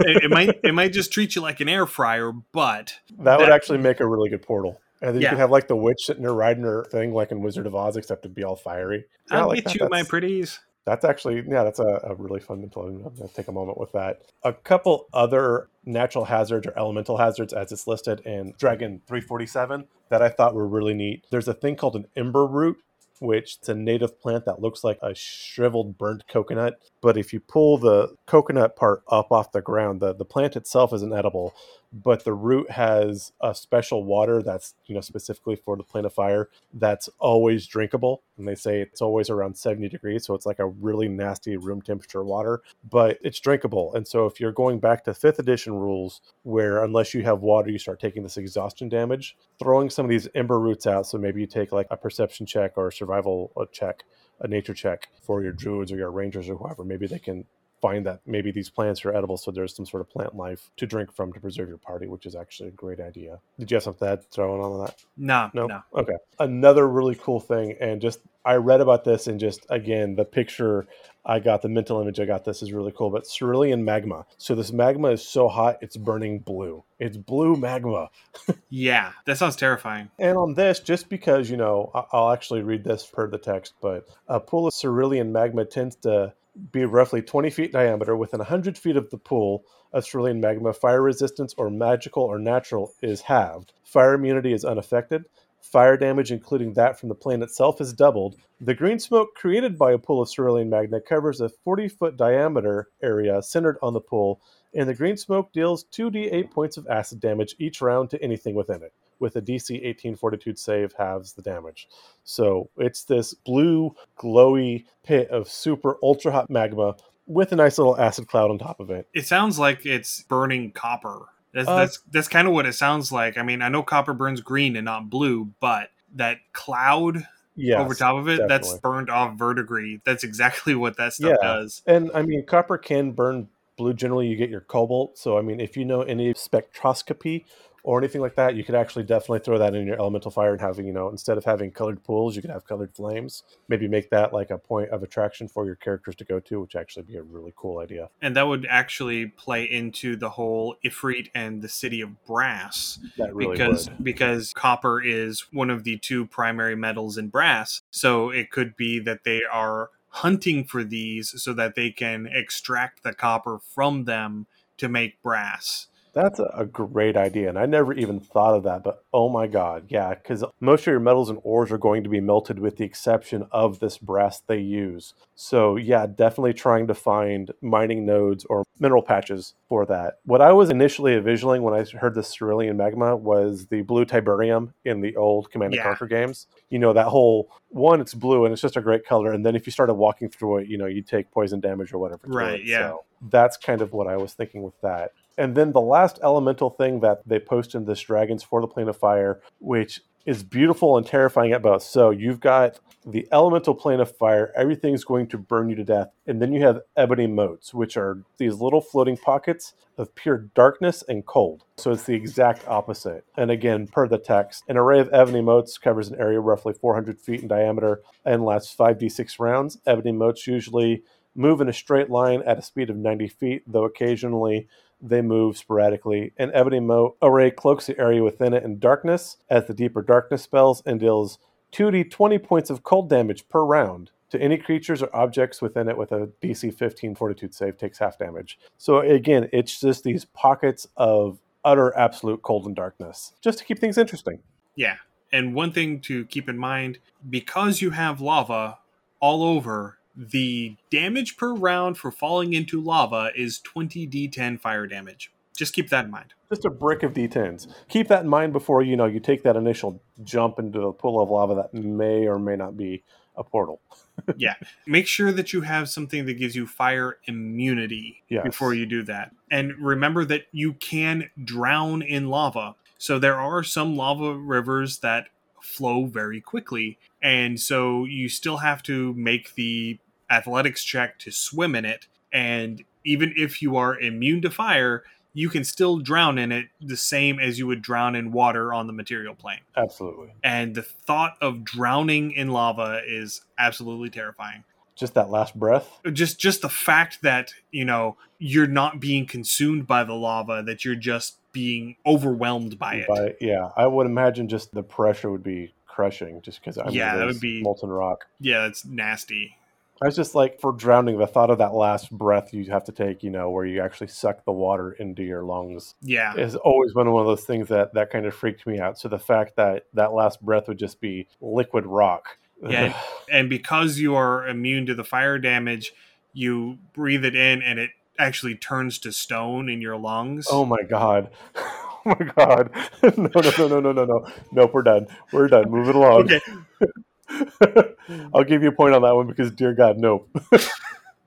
it, it, might it might just treat you like an air fryer, but that, that would actually make a really good portal. And then yeah. you could have like the witch sitting there riding her thing like in Wizard of Oz, except it'd be all fiery. Yeah, I'll like get that. you, that's... my pretties. That's actually, yeah, that's a, a really fun mental. I'm going to take a moment with that. A couple other natural hazards or elemental hazards, as it's listed in Dragon 347, that I thought were really neat. There's a thing called an ember root, which it's a native plant that looks like a shriveled burnt coconut. But if you pull the coconut part up off the ground, the, the plant itself isn't edible, but the root has a special water that's you know specifically for the plane of fire that's always drinkable and they say it's always around 70 degrees so it's like a really nasty room temperature water but it's drinkable. And so if you're going back to fifth edition rules where unless you have water you start taking this exhaustion damage throwing some of these ember roots out so maybe you take like a perception check or a survival uh, check a nature check for your druids or your rangers or whoever maybe they can find that maybe these plants are edible, so there's some sort of plant life to drink from to preserve your party, which is actually a great idea. Did you have something to throw on that? No, no, no. Okay. Another really cool thing, and just I read about this, and just again, the picture I got, the mental image I got, this is really cool. But cerulean magma. So this magma is so hot, it's burning blue. It's blue magma. yeah, that sounds terrifying. And on this, just because you know, I'll actually read this per the text, but a pool of cerulean magma tends to be roughly 20 feet diameter within 100 feet of the pool of cerulean magma fire resistance or magical or natural is halved. Fire immunity is unaffected. Fire damage including that from the plane itself is doubled. The green smoke created by a pool of cerulean magma covers a 40 foot diameter area centered on the pool and the green smoke deals 2d8 points of acid damage each round to anything within it with a DC 18 Fortitude save halves the damage. So it's this blue, glowy pit of super ultra hot magma with a nice little acid cloud on top of it. It sounds like it's burning copper. That's uh, that's, that's kind of what it sounds like. I mean, I know copper burns green and not blue, but that cloud yes, over top of it, definitely. that's burned off verdigris. That's exactly what that stuff yeah. does. And I mean, copper can burn blue. Generally, you get your cobalt. So I mean, if you know any spectroscopy or anything like that, you could actually definitely throw that in your elemental fire and having, you know, instead of having colored pools, you could have colored flames. Maybe make that like a point of attraction for your characters to go to, which actually be a really cool idea. And that would actually play into the whole Ifrit and the city of brass. Really because would. because copper is one of the two primary metals in brass. So it could be that they are hunting for these so that they can extract the copper from them to make brass. That's a great idea, and I never even thought of that. But oh my god, yeah, because most of your metals and ores are going to be melted, with the exception of this brass they use. So yeah, definitely trying to find mining nodes or mineral patches for that. What I was initially envisioning when I heard the cerulean magma was the blue tiberium in the old Command and Yeah. Conquer games. You know that whole one, it's blue and it's just a great color, and then if you started walking through it, you know you take poison damage or whatever. Right, yeah. So that's kind of what I was thinking with that. And then the last elemental thing that they post in this Dragons for the Plane of Fire, which is beautiful and terrifying at both. So you've got the elemental plane of fire, everything's going to burn you to death. And then you have ebony motes, which are these little floating pockets of pure darkness and cold. So it's the exact opposite. And again, per the text, an array of ebony motes covers an area roughly 400 feet in diameter and lasts 5d6 rounds. Ebony motes usually move in a straight line at a speed of 90 feet, though occasionally they move sporadically. An ebony mote array cloaks the area within it in darkness as the deeper darkness spells and deals 2d 20 points of cold damage per round. To any creatures or objects within it with a DC 15 fortitude save takes half damage. So again, it's just these pockets of utter absolute cold and darkness, just to keep things interesting. Yeah. And one thing to keep in mind because you have lava all over, the damage per round for falling into lava is 20d10 fire damage. Just keep that in mind. Just a brick of D10s. Keep that in mind before you know you take that initial jump into the pool of lava that may or may not be a portal. yeah. Make sure that you have something that gives you fire immunity Yes. before you do that. And remember that you can drown in lava. So there are some lava rivers that flow very quickly. And so you still have to make the athletics check to swim in it. And even if you are immune to fire, you can still drown in it the same as you would drown in water on the material plane. Absolutely. And the thought of drowning in lava is absolutely terrifying Just that last breath. just just the fact that you know you're not being consumed by the lava that you're just being overwhelmed by it But yeah, I would imagine just the pressure would be crushing just because I mean, Yeah, that would be- molten rock. yeah it's nasty I was just like for drowning, the thought of that last breath you have to take, you know, where you actually suck the water into your lungs yeah has always been one of those things that that kind of freaked me out. So the fact that that last breath would just be liquid rock. Yeah. and because you are immune to the fire damage you breathe it in and it actually turns to stone in your lungs oh my god. Oh my god. No, no, no, no, no, no, no. Nope, we're done. We're done. Move it along. okay I'll give you a point on that one because dear God, nope.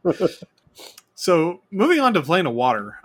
So, moving on to plane of water.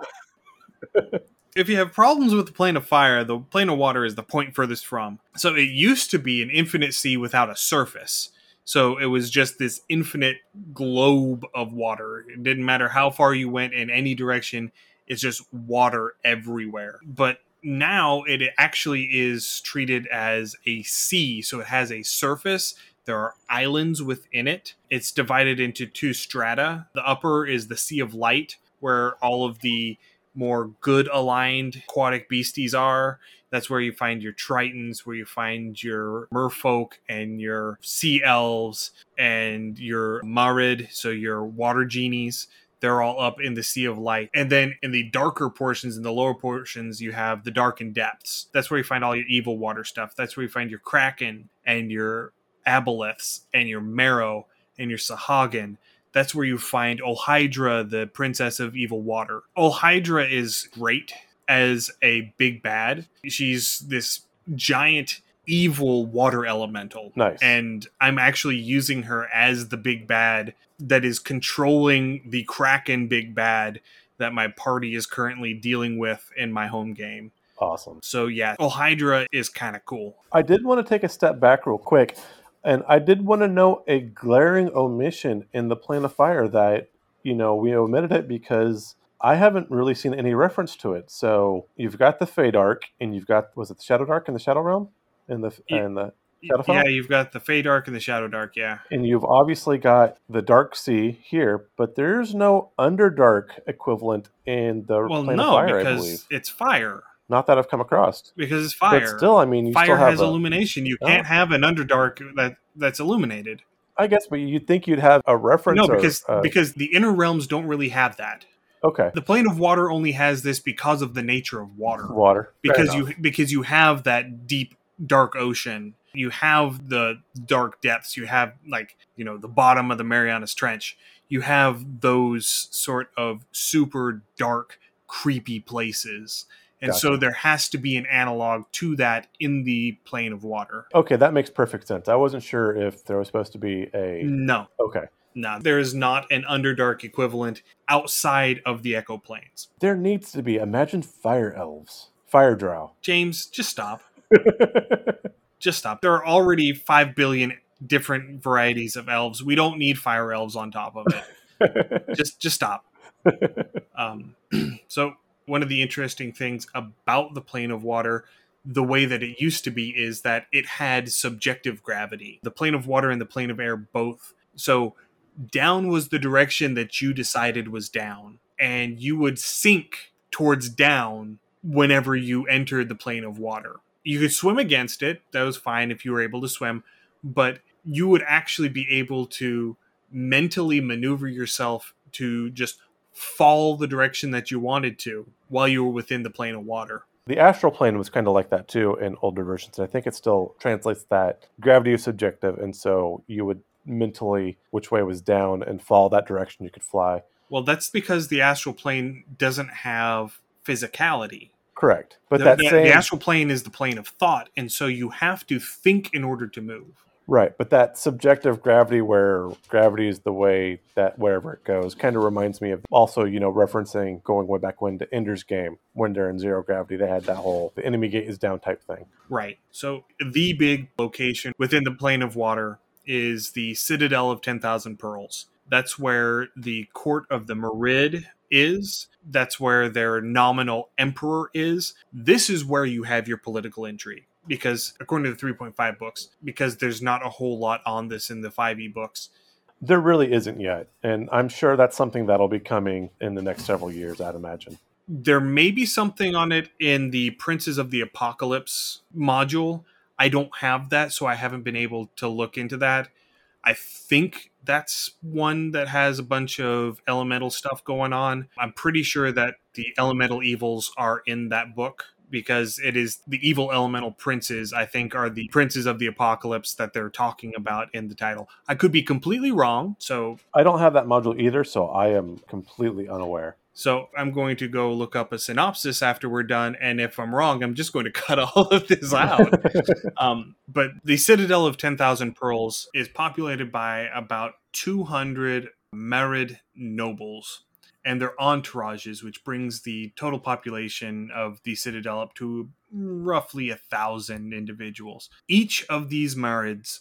if you have problems with the plane of fire, the plane of water is the point furthest from. So, it used to be an infinite sea without a surface. So, it was just this infinite globe of water. It didn't matter how far you went in any direction, it's just water everywhere. But now it actually is treated as a sea. So, it has a surface there are islands within it. It's divided into two strata. The upper is the Sea of Light, where all of the more good aligned aquatic beasties are. That's where you find your tritons, where you find your merfolk and your sea elves and your marid, so your water genies. They're all up in the Sea of Light. And then in the darker portions, in the lower portions, you have the darkened depths. That's where you find all your evil water stuff. That's where you find your kraken and your aboleths and your merrow and your sahuagin that's where you find Olhydra, the princess of evil water. Olhydra is great as a big bad. She's this giant evil water elemental. Nice. And I'm actually using her as the big bad that is controlling the Kraken big bad that my party is currently dealing with in my home game. awesome. So yeah, Olhydra is kind of cool. I did want to take a step back real quick, and I did want to note a glaring omission in the Plan of Fire that you know we omitted it because I haven't really seen any reference to it. So you've got the Fey Dark, and you've got was it the Shadow Dark and the Shadow Realm, and the Yeah. and the Shadowfell? Yeah, you've got the Fey Dark and the Shadow Dark, yeah. and you've obviously got the Dark Sea here, but there's no Underdark equivalent in the Well, Plane no, of Fire, I because believe. it's fire. Not that I've come across. Because it's fire. But still, I mean, you fire still have has a- illumination. You Oh. can't have an underdark that that's illuminated. I guess, but you'd think you'd have a reference. No, or, because uh, because the inner realms don't really have that. okay, The plane of water only has this because of the nature of water. water because you because you have that deep dark ocean you have the dark depths you have like you know the bottom of the marianas trench you have those sort of super dark creepy places and so there has to be an analog to that in the plane of water Okay, that makes perfect sense. I wasn't sure if there was supposed to be a. no Okay, no there is not an underdark equivalent outside of the echo planes there needs to be. Imagine fire elves, fire drow. james just stop just stop. There are already five billion different varieties of elves. We don't need fire elves on top of it. just just stop. Um, so one of the interesting things about the plane of water, the way that it used to be, is that it had subjective gravity. The plane of water and the plane of air both. So down was the direction that you decided was down, and you would sink towards down whenever you entered the plane of water. You could swim against it. That was fine if you were able to swim, but you would actually be able to mentally maneuver yourself to just fall the direction that you wanted to while you were within the plane of water. The astral plane was kind of like that too in older versions. I think it still translates that gravity is subjective, and so you would mentally which way was down and follow that direction you could fly. Well, that's because the astral plane doesn't have physicality. Correct, but the, that the- same the astral plane is the plane of thought, and so you have to think in order to move. right, but that subjective gravity where gravity is the way that wherever it goes kind of reminds me of also you know referencing going way back when to Ender's Game when they're in zero gravity they had that whole the enemy gate is down type thing. Right. So the big location within the plane of water is the Citadel of 10,000 Pearls. That's where the court of the Marid is. That's where their nominal emperor is. This is where you have your political intrigue. Because according to the 3.5 books, because there's not a whole lot on this in the 5e books, There really isn't yet, and I'm sure that's something that'll be coming in the next several years. I'd imagine. there may be something on it in the Princes of the Apocalypse module. I don't have that, so I haven't been able to look into that. I think that's one that has a bunch of elemental stuff going on. I'm pretty sure that the elemental evils are in that book because it is the evil elemental princes, I think, are the princes of the apocalypse that they're talking about in the title. I could be completely wrong, so I don't have that module either, so I am completely unaware. So I'm going to go look up a synopsis after we're done, and if I'm wrong, I'm just going to cut all of this out. um, but the Citadel of Ten Thousand Pearls is populated by about 200 Marid nobles and their entourages, which brings the total population of the Citadel up to roughly a thousand individuals. Each of these Marids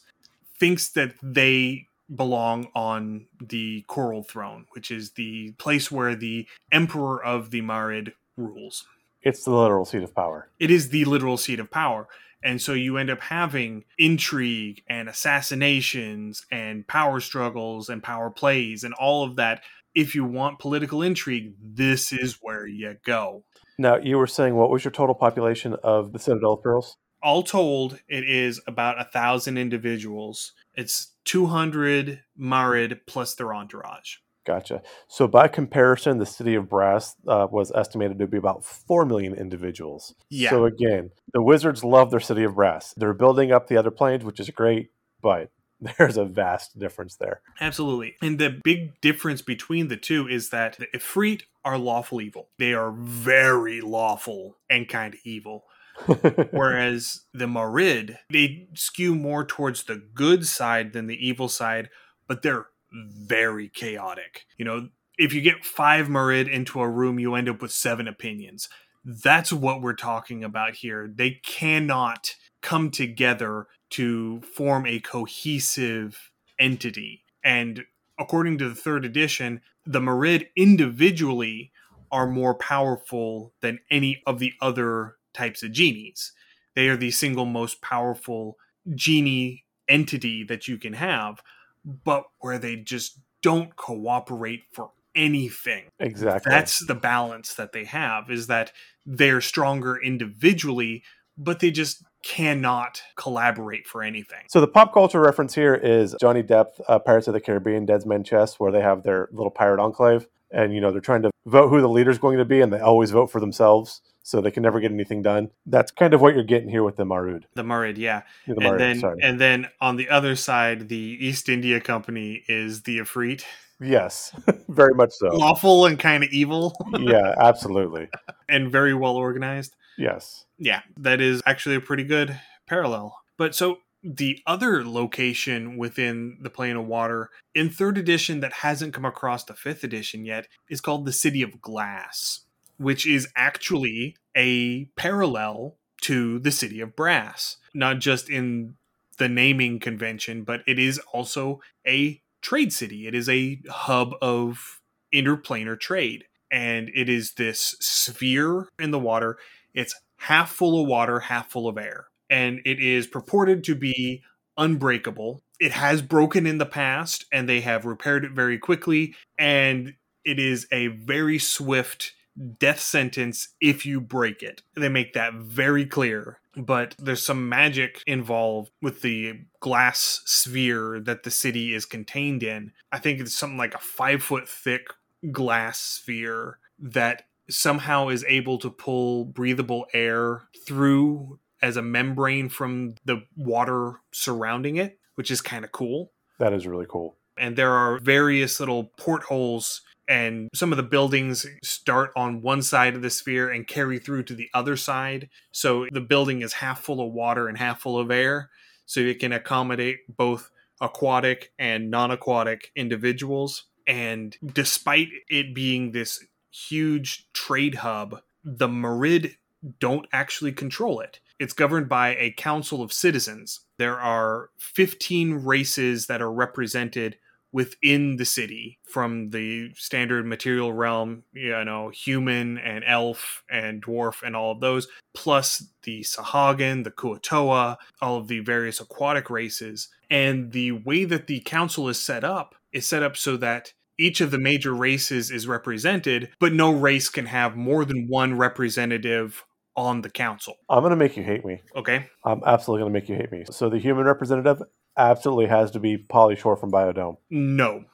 thinks that they belong on the Coral Throne, which is the place where the Emperor of the Marid rules. It's the literal seat of power. It is the literal seat of power. And so you end up having intrigue and assassinations and power struggles and power plays and all of that. If you want political intrigue, this is where you go. Now, you were saying what was your total population of the Citadel of Pearls? all told, it is about a thousand individuals. It's 200 Marid plus their entourage. Gotcha. So, by comparison, the city of Brass uh, was estimated to be about 4 million individuals. Yeah. So, again, the wizards love their city of Brass. They're building up the other planes, which is great, but there's a vast difference there. Absolutely. And the big difference between the two is that the Ifrit are lawful evil. They are very lawful and kind of evil. Whereas the Marid, they skew more towards the good side than the evil side, but they're very chaotic. You know, if you get five Marid into a room, you end up with seven opinions. That's what we're talking about here. They cannot come together to form a cohesive entity. And according to the third edition, the Marid individually are more powerful than any of the other types of genies. They are the single most powerful genie entity that you can have, but where they just don't cooperate for anything. exactly. That's the balance that they have is that they're stronger individually, but they just cannot collaborate for anything. So the pop culture reference here is Johnny Depp, uh, Pirates of the Caribbean, Dead Man's Chest, where they have their little pirate enclave, and you know they're trying to vote who the leader's going to be, and they always vote for themselves, so they can never get anything done. That's kind of what you're getting here with the Marid. The Marid, yeah. The and then sorry. and then on the other side, the East India Company is the Afreet. yes, very much so. Lawful and kind of evil yeah, absolutely. and very well organized. Yes. Yeah, that is actually a pretty good parallel. But so the other location within the plane of water in third edition that hasn't come across the fifth edition yet is called the City of Glass, which is actually a parallel to the City of Brass, not just in the naming convention, but it is also a trade city. It is a hub of interplanar trade. And it is this sphere in the water. It's half full of water, half full of air. And it is purported to be unbreakable. It has broken in the past, and they have repaired it very quickly. And it is a very swift death sentence if you break it. They make that very clear. But there's some magic involved with the glass sphere that the city is contained in. I think it's something like a five foot thick glass sphere that somehow is able to pull breathable air through as a membrane from the water surrounding it, which is kind of cool. That is really cool. And there are various little portholes, and some of the buildings start on one side of the sphere and carry through to the other side. So the building is half full of water and half full of air. So it can accommodate both aquatic and non aquatic individuals. And despite it being this huge trade hub, the Marid don't actually control it. It's governed by a council of citizens. There are 15 races that are represented within the city from the standard material realm, you know, human and elf and dwarf and all of those, plus the Sahuagin, the Kuo-toa, all of the various aquatic races. And the way that the council is set up is set up so that each of the major races is represented, but no race can have more than one representative on the council. I'm going to make you hate me. Okay. I'm absolutely going to make you hate me. So the human representative absolutely has to be Pauly Shore from Biodome. No.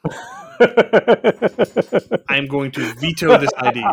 I'm going to veto this idea.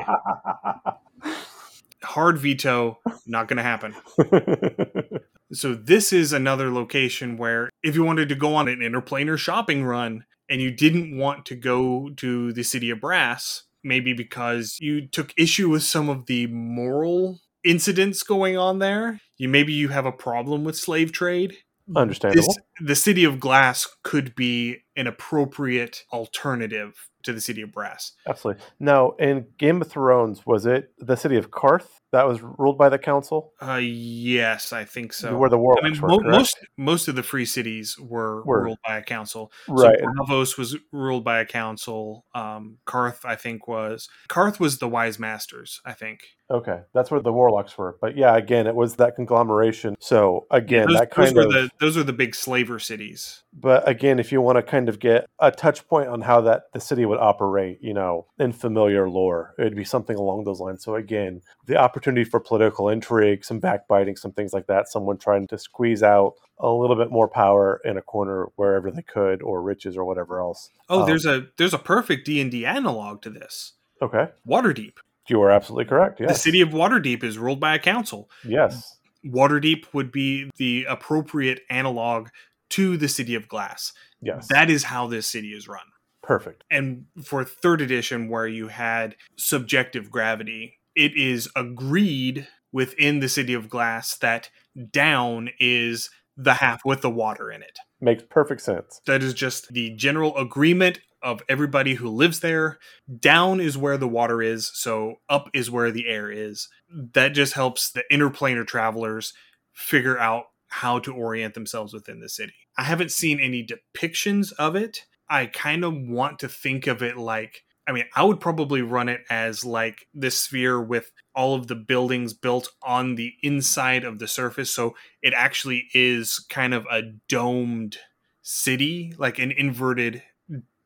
Hard veto, not going to happen. So, this is another location where if you wanted to go on an interplanar shopping run and you didn't want to go to the city of Brass, maybe because you took issue with some of the moral incidents going on there, you maybe you have a problem with slave trade. Understandable. This, the city of glass could be an appropriate alternative to the city of brass. Absolutely. Now, in Game of Thrones, was it the city of Qarth that was ruled by the council? Uh, yes, I think so. Where the I warlocks mean, were, mo- most most of the free cities were, Were. ruled by a council. right. So Braavos was ruled by a council. Um, Qarth, I think, was Qarth was the Wise Masters. I think. Okay, that's where the warlocks were. But yeah, again, it was that conglomeration. So again, those, that those kind were of. the those are the big slaver cities. But again, if you want to kind of get a touch point on how that the city would operate, you know, in familiar lore, it would be something along those lines. So again, the opportunity for political intrigue, some backbiting, some things like that, someone trying to squeeze out a little bit more power in a corner wherever they could, or riches or whatever else. Oh, Um, there's a there's a perfect D and D analog to this. Okay, Waterdeep. you are absolutely correct. Yes, The city of Waterdeep is ruled by a council. Yes, Waterdeep would be the appropriate analog to the city of Glass. yes, That is how this city is run. perfect. And for third edition, where you had subjective gravity, it is agreed within the city of Glass that down is the half with the water in it. Makes perfect sense. That is just the general agreement of everybody who lives there. Down is where the water is, so up is where the air is. That just helps the interplanar travelers figure out how to orient themselves within the city. I haven't seen any depictions of it. I kind of want to think of it like I mean, I would probably run it as like this sphere with all of the buildings built on the inside of the surface. So it actually is kind of a domed city, like an inverted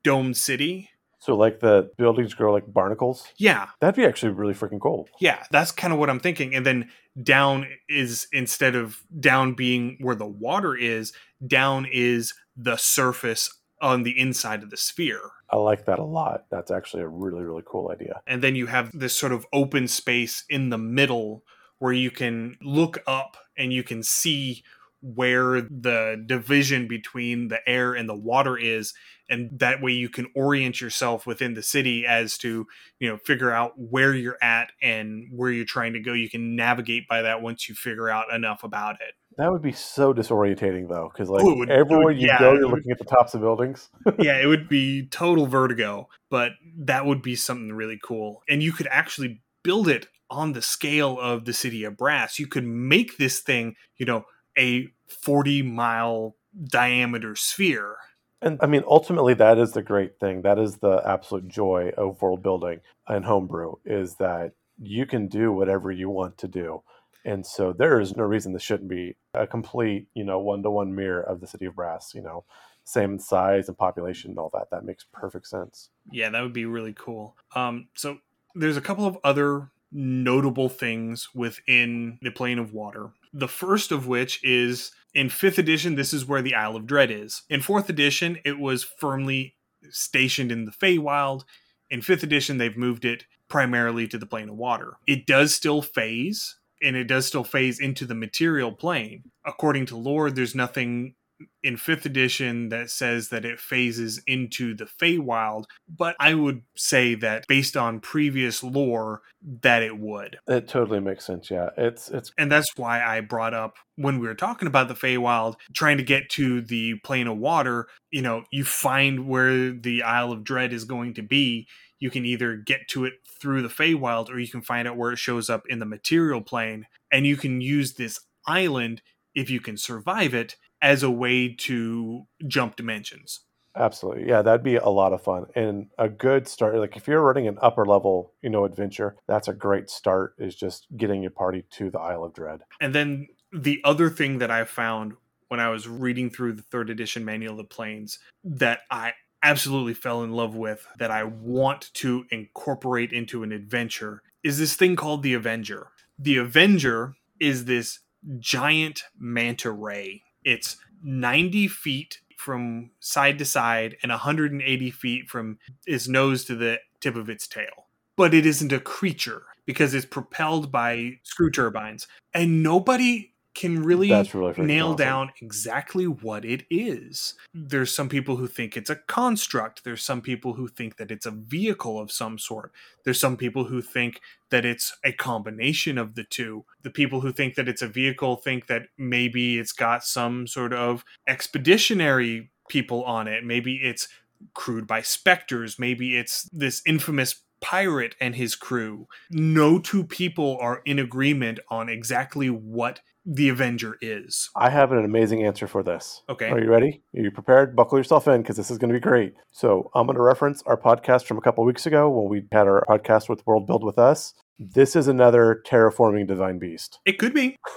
domed city. So, like the buildings grow like barnacles? Yeah, That'd be actually really freaking cool. yeah, that's kind of what I'm thinking. And then down is instead of down being where the water is, down is the surface on the inside of the sphere. I like that a lot. That's actually a really, really cool idea. and then you have this sort of open space in the middle where you can look up and you can see where the division between the air and the water is and that way you can orient yourself within the city as to you know figure out where you're at and where you're trying to go you can navigate by that once you figure out enough about it That would be so disorientating, though, because like Oh, would- everywhere would- you yeah, go, you're would- looking at the tops of buildings. yeah, it would be total vertigo, but that would be something really cool. And you could actually build it on the scale of the city of Brass. You could make this thing, you know, a 40 mile diameter sphere. And I mean, ultimately, that is the great thing. That is the absolute joy of world building and homebrew is that you can do whatever you want to do. And so there is no reason this shouldn't be a complete, you know, one to one mirror of the city of Brass, you know, same size and population and all that. That makes perfect sense. Yeah, that would be really cool. Um, so there's a couple of other notable things within the plane of water. The first of which is in fifth edition, this is where the Isle of Dread is. In fourth edition, it was firmly stationed in the Feywild. In fifth edition, they've moved it primarily to the plane of water. It does still phase, and it does still phase into the material plane. According to lore, there's nothing in fifth edition that says that it phases into the Feywild, but I would say that based on previous lore, that it would. It totally makes sense. Yeah. It's, it's, And that's why I brought up when we were talking about the Feywild, trying to get to the plane of water, you know, you find where the Isle of Dread is going to be. You can either get to it through the Feywild or you can find out where it shows up in the material plane. And you can use this island, if you can survive it, as a way to jump dimensions. Absolutely. Yeah, that'd be a lot of fun and a good start. Like if you're running an upper level, you know, adventure, that's a great start is just getting your party to the Isle of Dread. And then the other thing that I found when I was reading through the third edition Manual of the Planes that I absolutely fell in love with, that I want to incorporate into an adventure, is this thing called the Avenger. The Avenger is this giant manta ray. It's 90 feet from side to side and 180 feet from its nose to the tip of its tail. But it isn't a creature because it's propelled by screw turbines. And nobody can really really nail awesome. down exactly what it is. There's some people who think it's a construct. There's some people who think that it's a vehicle of some sort. There's some people who think that it's a combination of the two. The people who think that it's a vehicle think that maybe it's got some sort of expeditionary people on it. Maybe it's crewed by specters. Maybe it's this infamous pirate and his crew. No two people are in agreement on exactly what the Avenger is. I have an amazing answer for this. Okay. Are you ready? Are you prepared? Buckle yourself in because this is going to be great. So, I'm going to reference our podcast from a couple weeks ago when we had our podcast with World Build with Us. This is another terraforming divine beast. It could be.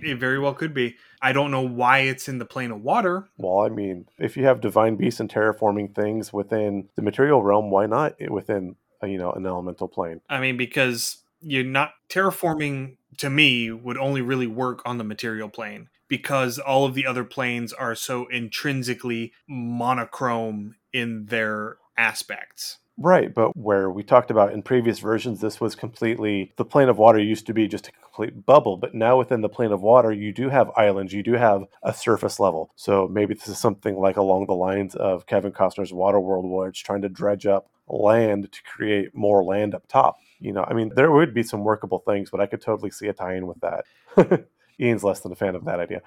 It very well could be. I don't know why it's in the plane of water. well, I mean, if you have divine beasts and terraforming things within the material realm, why not within you know an elemental plane? I mean, because you're not terraforming to me would only really work on the material plane because all of the other planes are so intrinsically monochrome in their aspects. Right, but where we talked about in previous versions, this was completely the plane of water used to be just a complete bubble, but now within the plane of water, you do have islands, you do have a surface level. So maybe this is something like along the lines of Kevin Costner's Waterworld, where it's trying to dredge up land to create more land up top. You know, I mean, there would be some workable things, but I could totally see a tie in with that. Ian's less than a fan of that idea.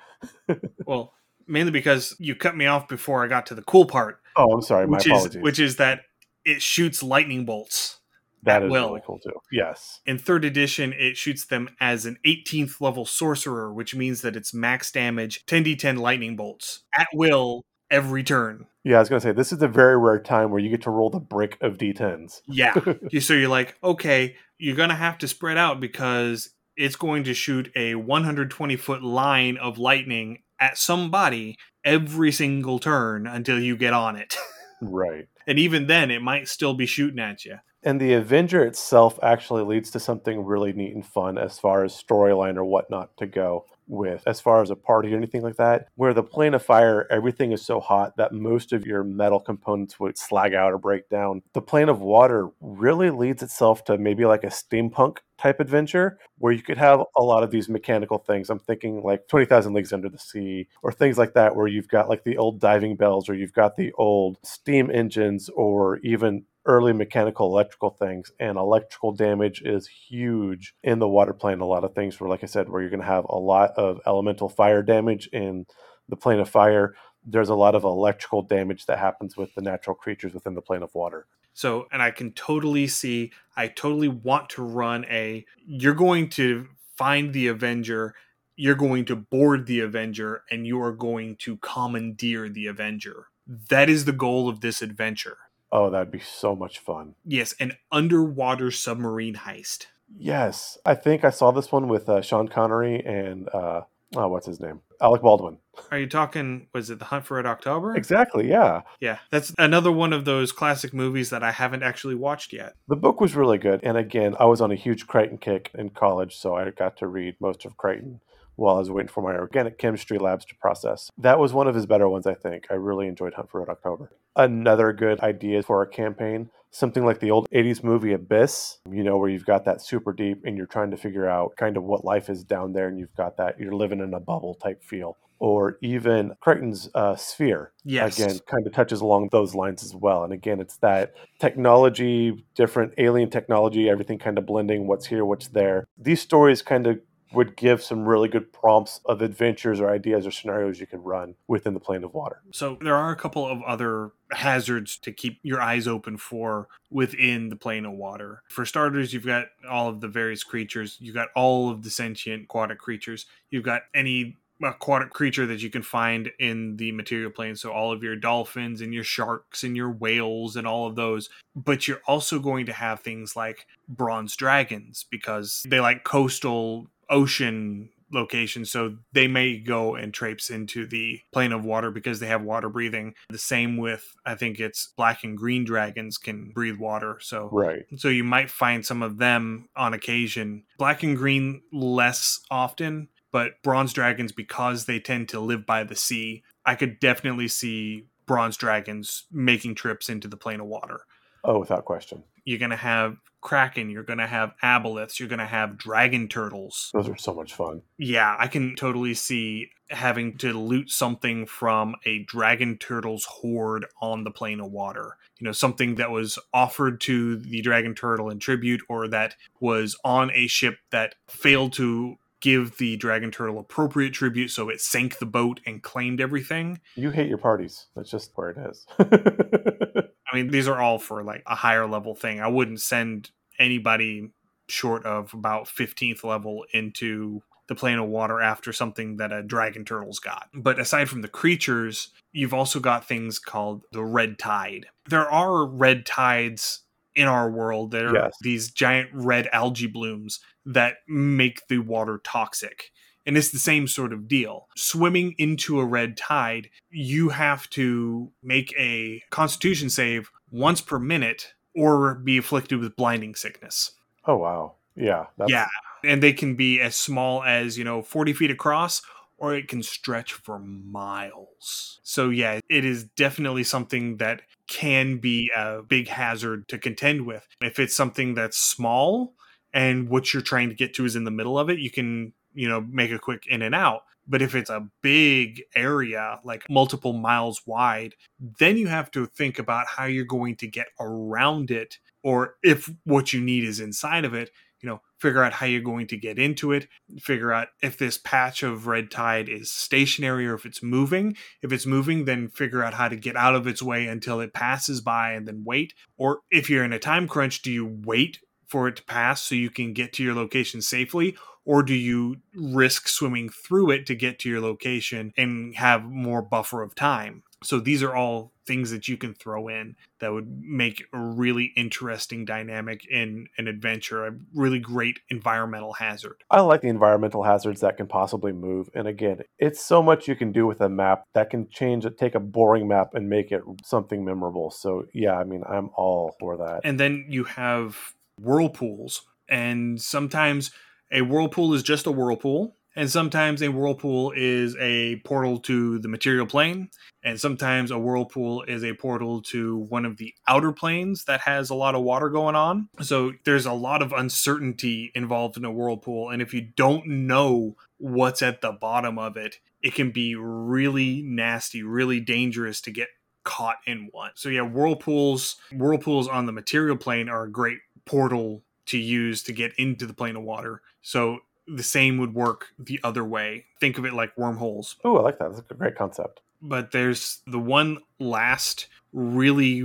Well, mainly because you cut me off before I got to the cool part, Oh, I'm sorry, my which is apologies. which is that it shoots lightning bolts. That is really cool too. Yes. In third edition, it shoots them as an 18th level sorcerer, which means that it's max damage 10d10 lightning bolts at will every turn. Yeah, I was gonna say this is the very rare time where you get to roll the brick of d10s. Yeah. So you're like, okay, you're going to have to spread out because it's going to shoot a 120 foot line of lightning at somebody every single turn until you get on it. Right. And even then, it might still be shooting at you. And the Avenger itself actually leads to something really neat and fun as far as storyline or whatnot to go with, as far as a party or anything like that. Where the plane of fire, everything is so hot that most of your metal components would slag out or break down. The plane of water really leads itself to maybe like a steampunk type adventure where you could have a lot of these mechanical things. I'm thinking like 20,000 Leagues Under the Sea or things like that, where you've got like the old diving bells or you've got the old steam engines or even early mechanical electrical things and electrical damage is huge in the water plane a lot of things where like i said where you're going to have a lot of elemental fire damage in the plane of fire there's a lot of electrical damage that happens with the natural creatures within the plane of water So, and I can totally see, I totally want to run a, you're going to find the Avenger, you're going to board the Avenger, and you are going to commandeer the Avenger. That is the goal of this adventure. Oh that'd be so much fun Yes, an underwater submarine heist. yes i think i saw this one with uh, sean connery and uh oh what's his name alec baldwin Are you talking, was it The Hunt for Red October? exactly yeah Yeah, that's another one of those classic movies that I haven't actually watched yet. The book was really good. And again, I was on a huge Crichton kick in college, so I got to read most of Crichton while I was waiting for my organic chemistry labs to process. That was one of his better ones, I think. I really enjoyed Hunt for Red October. Another good idea for a campaign something like the old 80s movie Abyss, you know, where you've got that super deep and you're trying to figure out kind of what life is down there and you've got that, you're living in a bubble type feel. Or even Crichton's uh, Sphere, Yes. again kind of touches along those lines as well and again it's that technology different alien technology everything kind of blending what's here what's there these stories kind of would give some really good prompts of adventures or ideas or scenarios you can run within the plane of water So there are a couple of other hazards to keep your eyes open for within the plane of water. For starters, you've got all of the various creatures. You've got all of the sentient aquatic creatures. You've got any aquatic creature that you can find in the material plane. So all of your dolphins and your sharks and your whales and all of those. But you're also going to have things like bronze dragons because they like coastal ocean location So they may go and traipse into the plane of water because they have water breathing. The same with, I think it's black and green dragons can breathe water. So right so you might find some of them on occasion. Black and green less often, but bronze dragons because they tend to live by the sea. I could definitely see bronze dragons making trips into the plane of water. oh without question You're going to have kraken, you're going to have aboleths, you're going to have dragon turtles. those are so much fun Yeah, I can totally see having to loot something from a dragon turtle's horde on the plane of water. You know, something that was offered to the dragon turtle in tribute or that was on a ship that failed to give the dragon turtle appropriate tribute, so it sank the boat and claimed everything. you hate your parties that's just where it is I mean, these are all for like a higher level thing. I wouldn't send anybody short of about 15th level into the plane of water after something that a dragon turtle's got. But aside from the creatures, you've also got things called the red tide. There are red tides in our world that are Yes. these giant red algae blooms that make the water toxic. And it's the same sort of deal. Swimming into a red tide, you have to make a constitution save once per minute or be afflicted with blinding sickness. oh wow yeah that's, Yeah. And they can be as small as, you know, 40 feet across, or it can stretch for miles. So, yeah, it is definitely something that can be a big hazard to contend with. If it's something that's small and what you're trying to get to is in the middle of it, you can, you know, make a quick in and out. But if it's a big area, like multiple miles wide, then you have to think about how you're going to get around it, or if what you need is inside of it, you know, figure out how you're going to get into it, figure out if this patch of red tide is stationary or if it's moving. If it's moving, then figure out how to get out of its way until it passes by and then wait. Or if you're in a time crunch, do you wait for it to pass so you can get to your location safely? Or do you risk swimming through it to get to your location and have more buffer of time? So these are all things that you can throw in that would make a really interesting dynamic in an adventure, a really great environmental hazard. I like the environmental hazards that can possibly move. And again, it's so much you can do with a map that can change it, take a boring map and make it something memorable. So yeah, I mean, I'm all for that. And then you have whirlpools, and sometimes a whirlpool is just a whirlpool and sometimes a whirlpool is a portal to the material plane, and sometimes a whirlpool is a portal to one of the outer planes that has a lot of water going on. So there's a lot of uncertainty involved in a whirlpool, and if you don't know what's at the bottom of it, it can be really nasty, really dangerous to get caught in one. So yeah, whirlpools whirlpools on the material plane are a great portal to use to get into the plane of water. So the same would work the other way. Think of it like wormholes. Oh, I like that. That's a great concept. But there's the one last really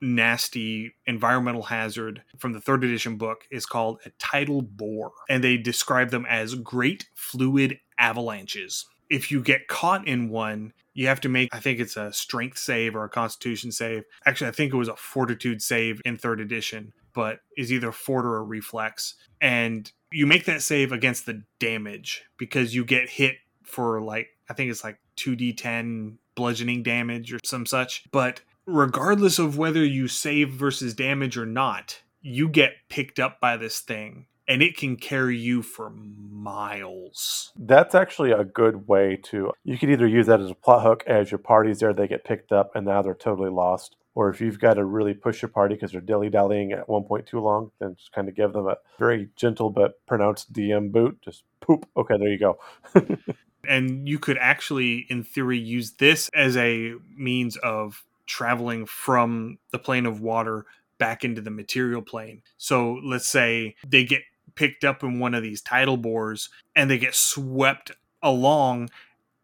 nasty environmental hazard from the third edition book is called a tidal bore. And they describe them as great fluid avalanches. If you get caught in one, you have to make, I think it's a strength save or a constitution save. Actually, I think it was a fortitude save in third edition, but is either fort or a reflex. And you make that save against the damage because you get hit for like I think it's like 2d10 bludgeoning damage or some such. But regardless of whether you save versus damage or not, you get picked up by this thing and it can carry you for miles. That's actually a good way to. You could either use that as a plot hook as your party's there, they get picked up, and now they're totally lost or if you've got to really push your party because they're dilly dallying at one point too long, then just kind of give them a very gentle but pronounced DM boot. Just poop. Okay, there you go. and you could actually, in theory, use this as a means of traveling from the plane of water back into the material plane. So let's say they get picked up in one of these tidal bores and they get swept along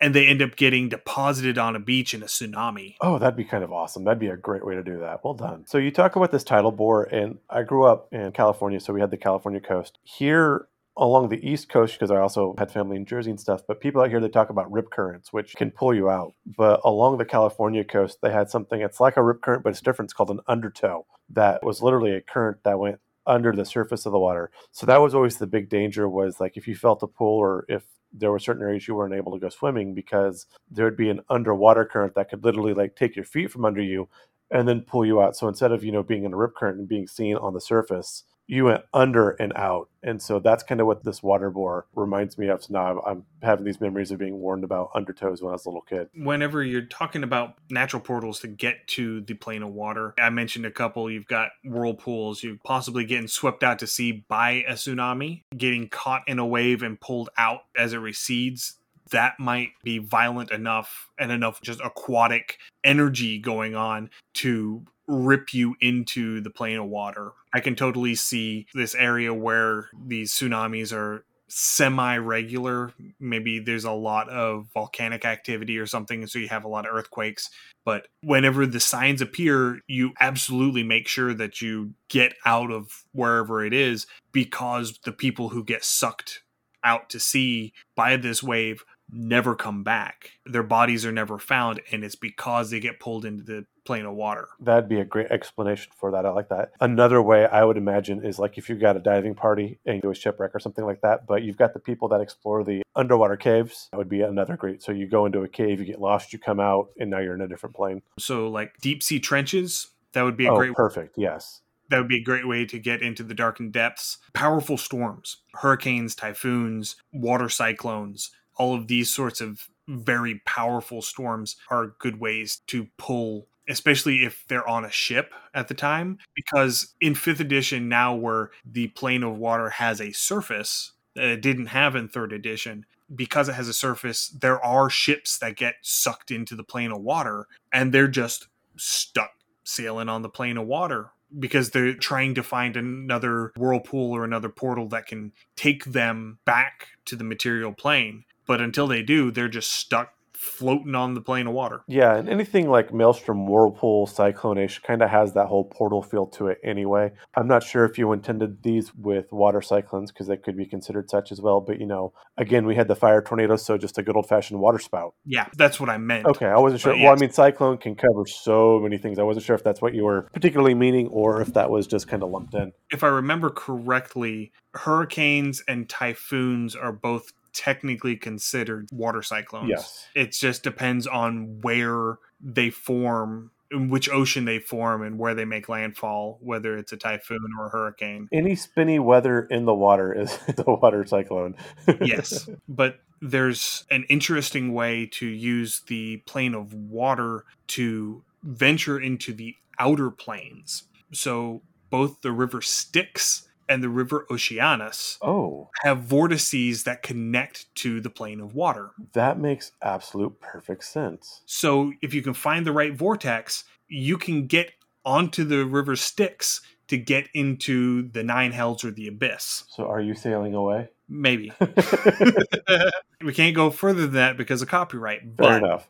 and they end up getting deposited on a beach in a tsunami. Oh, that'd be kind of awesome. That'd be a great way to do that. Well done. So you talk about this tidal bore, and I grew up in California, so we had the California coast. Here along the East Coast, because I also had family in Jersey and stuff, but people out here, they talk about rip currents, which can pull you out. But along the California coast, they had something, it's like a rip current, but it's different. It's called an undertow. That was literally a current that went under the surface of the water. So that was always the big danger was like if you felt a pull or if there were certain areas you weren't able to go swimming because there would be an underwater current that could literally like take your feet from under you and then pull you out. So instead of, you know, being in a rip current and being seen on the surface, you went under and out. And so that's kind of what this water bore reminds me of. So now I'm, having these memories of being warned about undertows when I was a little kid. Whenever you're talking about natural portals to get to the plane of water, I mentioned a couple. You've got whirlpools, you possibly getting swept out to sea by a tsunami, getting caught in a wave and pulled out as it recedes that might be violent enough and enough just aquatic energy going on to rip you into the plane of water. I can totally see this area where these tsunamis are semi regular. Maybe there's a lot of volcanic activity or something, so you have a lot of earthquakes. But whenever the signs appear, you absolutely make sure that you get out of wherever it is because the people who get sucked out to sea by this wave never come back. Their bodies are never found, and it's because they get pulled into the plane of water. That'd be a great explanation for that. I like that. Another way I would imagine is like if you've got a diving party and you do a shipwreck or something like that, but you've got the people that explore the underwater caves. That would be another great. So you go into a cave, you get lost, you come out, and now you're in a different plane. So like deep sea trenches, that would be a oh, great perfect. Yes. That would be a great way to get into the darkened depths. Powerful storms, hurricanes, typhoons, water cyclones, all of these sorts of very powerful storms are good ways to pull especially if they're on a ship at the time because in 5th edition now where the plane of water has a surface that it didn't have in 3rd edition because it has a surface there are ships that get sucked into the plane of water and they're just stuck sailing on the plane of water because they're trying to find another whirlpool or another portal that can take them back to the material plane. But until they do, they're just stuck floating on the plane of water. Yeah, and anything like Maelstrom, Whirlpool, Cyclone-ish kind of has that whole portal feel to it anyway. I'm not sure if you intended these with water cyclones because they could be considered such as well, but you know, again, we had the fire tornado, so just a good old fashioned water spout. Yeah, that's what I meant. Okay, I wasn't sure. Well, I mean, cyclone can cover so many things. I wasn't sure if that's what you were particularly meaning or if that was just kind of lumped in. If I remember correctly, hurricanes and typhoons are both technically considered water cyclones. Yes. It just depends on where they form, in which ocean they form, and where they make landfall, whether it's a typhoon or a hurricane. Any spinny weather in the water is the water cyclone. yes but there's an interesting way to use the plane of water to venture into the outer planes so both the river styx and the river oceanus oh, have vortices that connect to the plane of water that makes absolute perfect sense. so if you can find the right vortex you can get onto the river styx to get into the nine hells or the abyss So, are you sailing away? maybe we can't go further than that because of copyright. Fair But enough.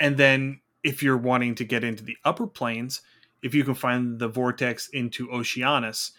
and then if you're wanting to get into the upper planes, if you can find the vortex into Oceanus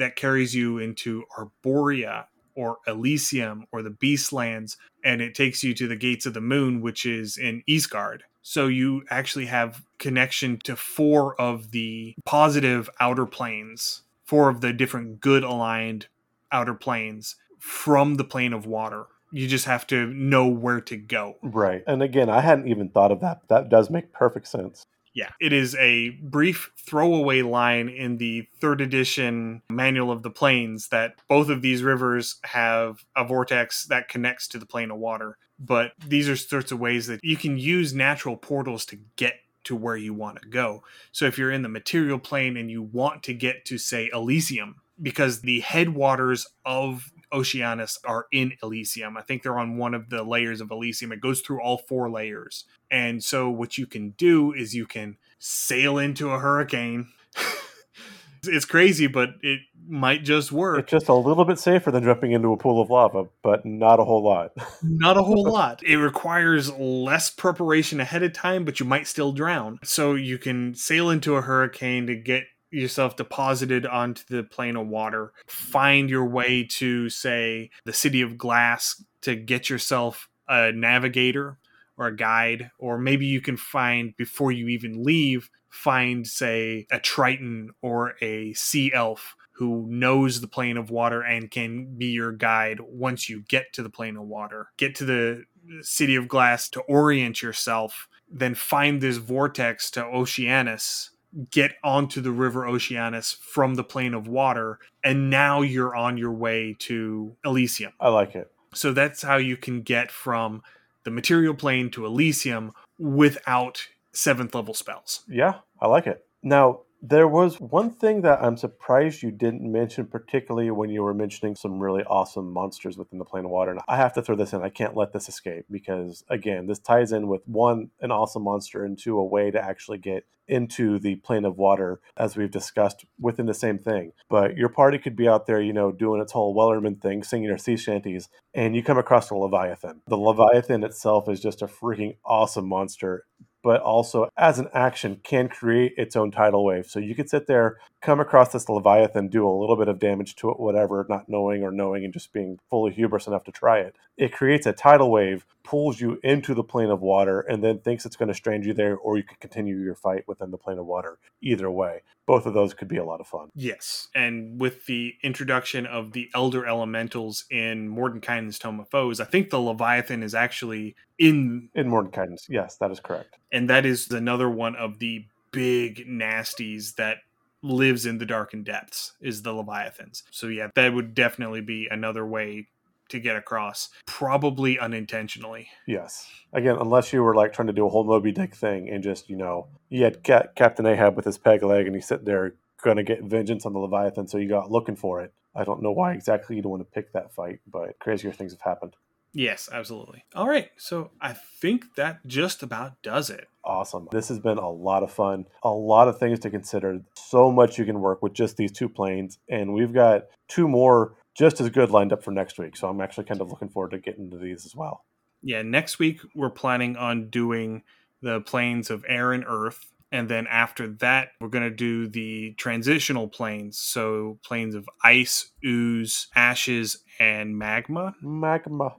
that carries you into Arborea or Elysium or the Beastlands, and it takes you to the gates of the moon, which is in Ysgard. So you actually have connection to four of the positive outer planes, four of the different good aligned outer planes from the plane of water. You just have to know where to go. Right. And again, I hadn't even thought of that. That does make perfect sense. Yeah, it is a brief throwaway line in the third edition manual of the planes that both of these rivers have a vortex that connects to the plane of water. But these are sorts of ways that you can use natural portals to get to where you want to go. So if you're in the material plane and you want to get to, say, Elysium, because the headwaters of Oceanus are in Elysium. I think they're on one of the layers of Elysium. It goes through all four layers. And so what you can do is you can sail into a hurricane. it's crazy, but it might just work. It's just a little bit safer than jumping into a pool of lava, but not a whole lot. Not a whole lot. It requires less preparation ahead of time, but you might still drown. So you can sail into a hurricane to get yourself deposited onto the plane of water, find your way to, say, the city of glass to get yourself a navigator or a guide, or maybe you can find before you even leave, find, say, a Triton or a sea elf who knows the plane of water and can be your guide once you get to the plane of water. Get to the city of glass to orient yourself, then find this vortex to Oceanus, get onto the river Oceanus from the plane of water, and now you're on your way to Elysium. I like it. So that's how you can get from the material plane to Elysium without seventh level spells. Yeah, I like it. Now, there was one thing that I'm surprised you didn't mention, particularly when you were mentioning some really awesome monsters within the plane of water. And I have to throw this in. I can't let this escape because, again, this ties in with one, an awesome monster, and two, a way to actually get into the plane of water, as we've discussed within the same thing. But your party could be out there, you know, doing its whole Wellerman thing, singing their sea shanties, and you come across a Leviathan. The Leviathan itself is just a freaking awesome monster but also as an action can create its own tidal wave. So you could sit there, come across this Leviathan, do a little bit of damage to it, whatever, not knowing or knowing and just being fully hubris enough to try it. It creates a tidal wave, pulls you into the plane of water, and then thinks it's going to strand you there, or you could continue your fight within the plane of water. Either way, both of those could be a lot of fun. Yes. And with the introduction of the Elder Elementals in Mordenkainen's Tome of Foes, I think the Leviathan is actually in, In Mordenkainen's, yes, that is correct. and that is another one of the big nasties that lives in the darkened depths, is the Leviathans. So, yeah, that would definitely be another way to get across, probably unintentionally. Yes. Again, unless you were like trying to do a whole Moby Dick thing and just, you know, you had Ca- Captain Ahab with his peg leg and he's sitting there going to get vengeance on the Leviathan, so you got looking for it. I don't know why exactly you'd want to pick that fight, but crazier things have happened. Yes, absolutely. All right. So, I think that just about does it. Awesome. This has been a lot of fun. A lot of things to consider. So much you can work with just these two planes. And we've got two more just as good lined up for next week. So I'm actually kind of looking forward to getting into these as well. Yeah, next week we're planning on doing the planes of air and earth. And then after that, we're going to do the transitional planes. So, planes of ice, ooze, ashes, and magma. Magma.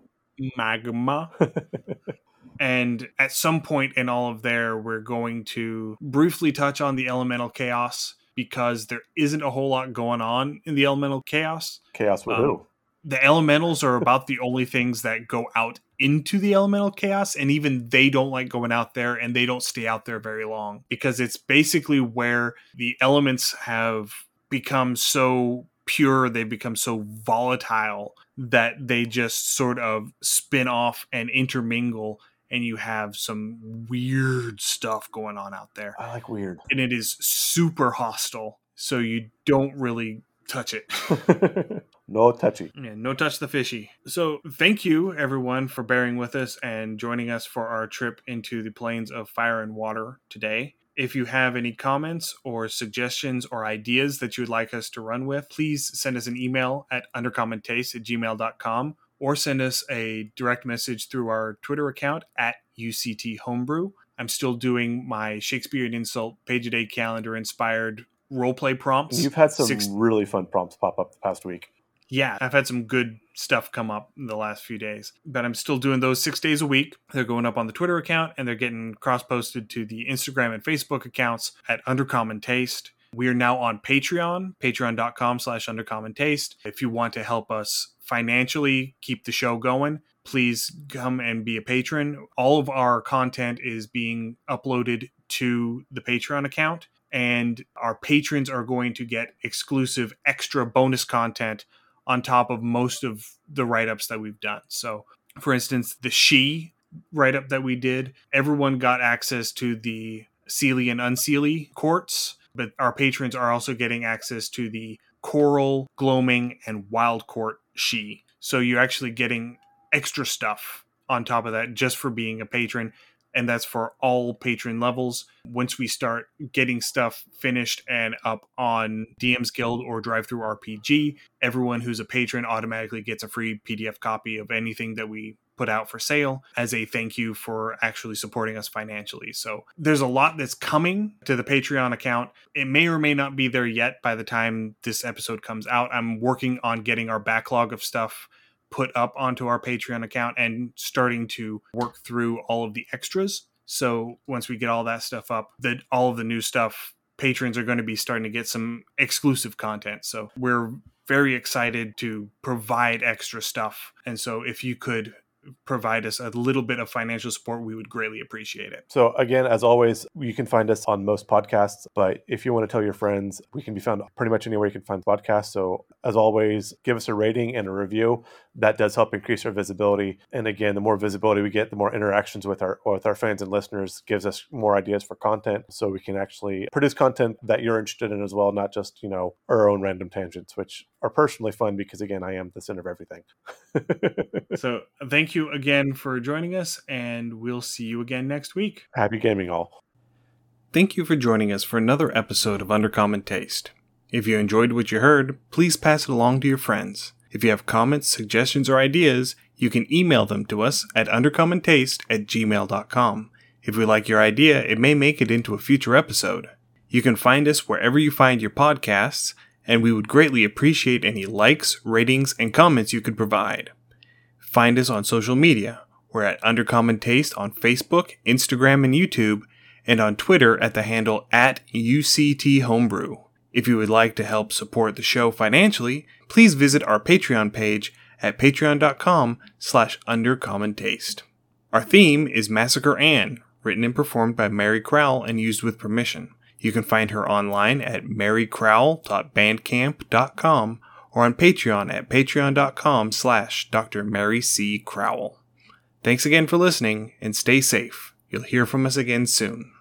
Magma. and at some point in all of there, we're going to briefly touch on the elemental chaos because there isn't a whole lot going on in the elemental chaos. Chaos with Um, who? The elementals are about the only things that go out into the elemental chaos, and even they don't like going out there and they don't stay out there very long because it's basically where the elements have become so pure, they've become so volatile that they just sort of spin off and intermingle, and you have some weird stuff going on out there I like weird. and it is super hostile. So you don't really touch it. no touchy. yeah, no touch the fishy. So thank you everyone for bearing with us and joining us for our trip into the plains of fire and water today. If you have any comments or suggestions or ideas that you would like us to run with, please send us an email at undercommontaste at gmail.com or send us a direct message through our Twitter account at UCT Homebrew. I'm still doing my Shakespearean insult page a day calendar inspired roleplay prompts. You've had some Six- really fun prompts pop up the past week. yeah, I've had some good stuff come up in the last few days, but I'm still doing those six days a week. They're going up on the Twitter account and they're getting cross posted to the Instagram and Facebook accounts at Undercommon Taste. We are now on Patreon, patreon.com slash undercommon taste. If you want to help us financially keep the show going, please come and be a patron. All of our content is being uploaded to the Patreon account, and our patrons are going to get exclusive extra bonus content on top of most of the write ups that we've done. So, for instance, the Sidhe write up that we did, everyone got access to the Seelie and Unseelie courts, but our patrons are also getting access to the Coral, Gloaming, and Wild Court Sidhe. So, you're actually getting extra stuff on top of that just for being a patron. And that's for all patron levels. Once we start getting stuff finished and up on DM's Guild or DriveThruRPG, everyone who's a patron automatically gets a free PDF copy of anything that we put out for sale as a thank you for actually supporting us financially. So there's a lot that's coming to the Patreon account. It may or may not be there yet by the time this episode comes out. I'm working on getting our backlog of stuff put up onto our Patreon account and starting to work through all of the extras. So once we get all that stuff up, that all of the new stuff, patrons are going to be starting to get some exclusive content. So we're very excited to provide extra stuff. And so if you could provide us a little bit of financial support, we would greatly appreciate it. So again, as always, you can find us on most podcasts. But if you want to tell your friends, we can be found pretty much anywhere you can find podcasts. So as always, give us a rating and a review. That does help increase our visibility. And again, the more visibility we get, the more interactions with our with our fans and listeners gives us more ideas for content. So we can actually produce content that you're interested in as well, not just you know our own random tangents, which are personally fun because again, I am the center of everything. So thank you again for joining us, and we'll see you again next week. Happy gaming, all. Thank you for joining us for another episode of Undercommon Taste. If you enjoyed what you heard, please pass it along to your friends. If you have comments, suggestions, or ideas, you can email them to us at undercommontaste at gmail.com. If we like your idea, it may make it into a future episode. You can find us wherever you find your podcasts, and we would greatly appreciate any likes, ratings, and comments you could provide. Find us on social media. We're at Undercommon Taste on Facebook, Instagram, and YouTube, and on Twitter at the handle at UCT Homebrew. If you would like to help support the show financially, please visit our Patreon page at patreon.com slash undercommontaste. Our theme is Massacre Anne, written and performed by Mary Crowell and used with permission. You can find her online at marycrowell.bandcamp.com or on Patreon at patreon.com slash Dr. Mary C. Crowell. Thanks again for listening and stay safe. You'll hear from us again soon.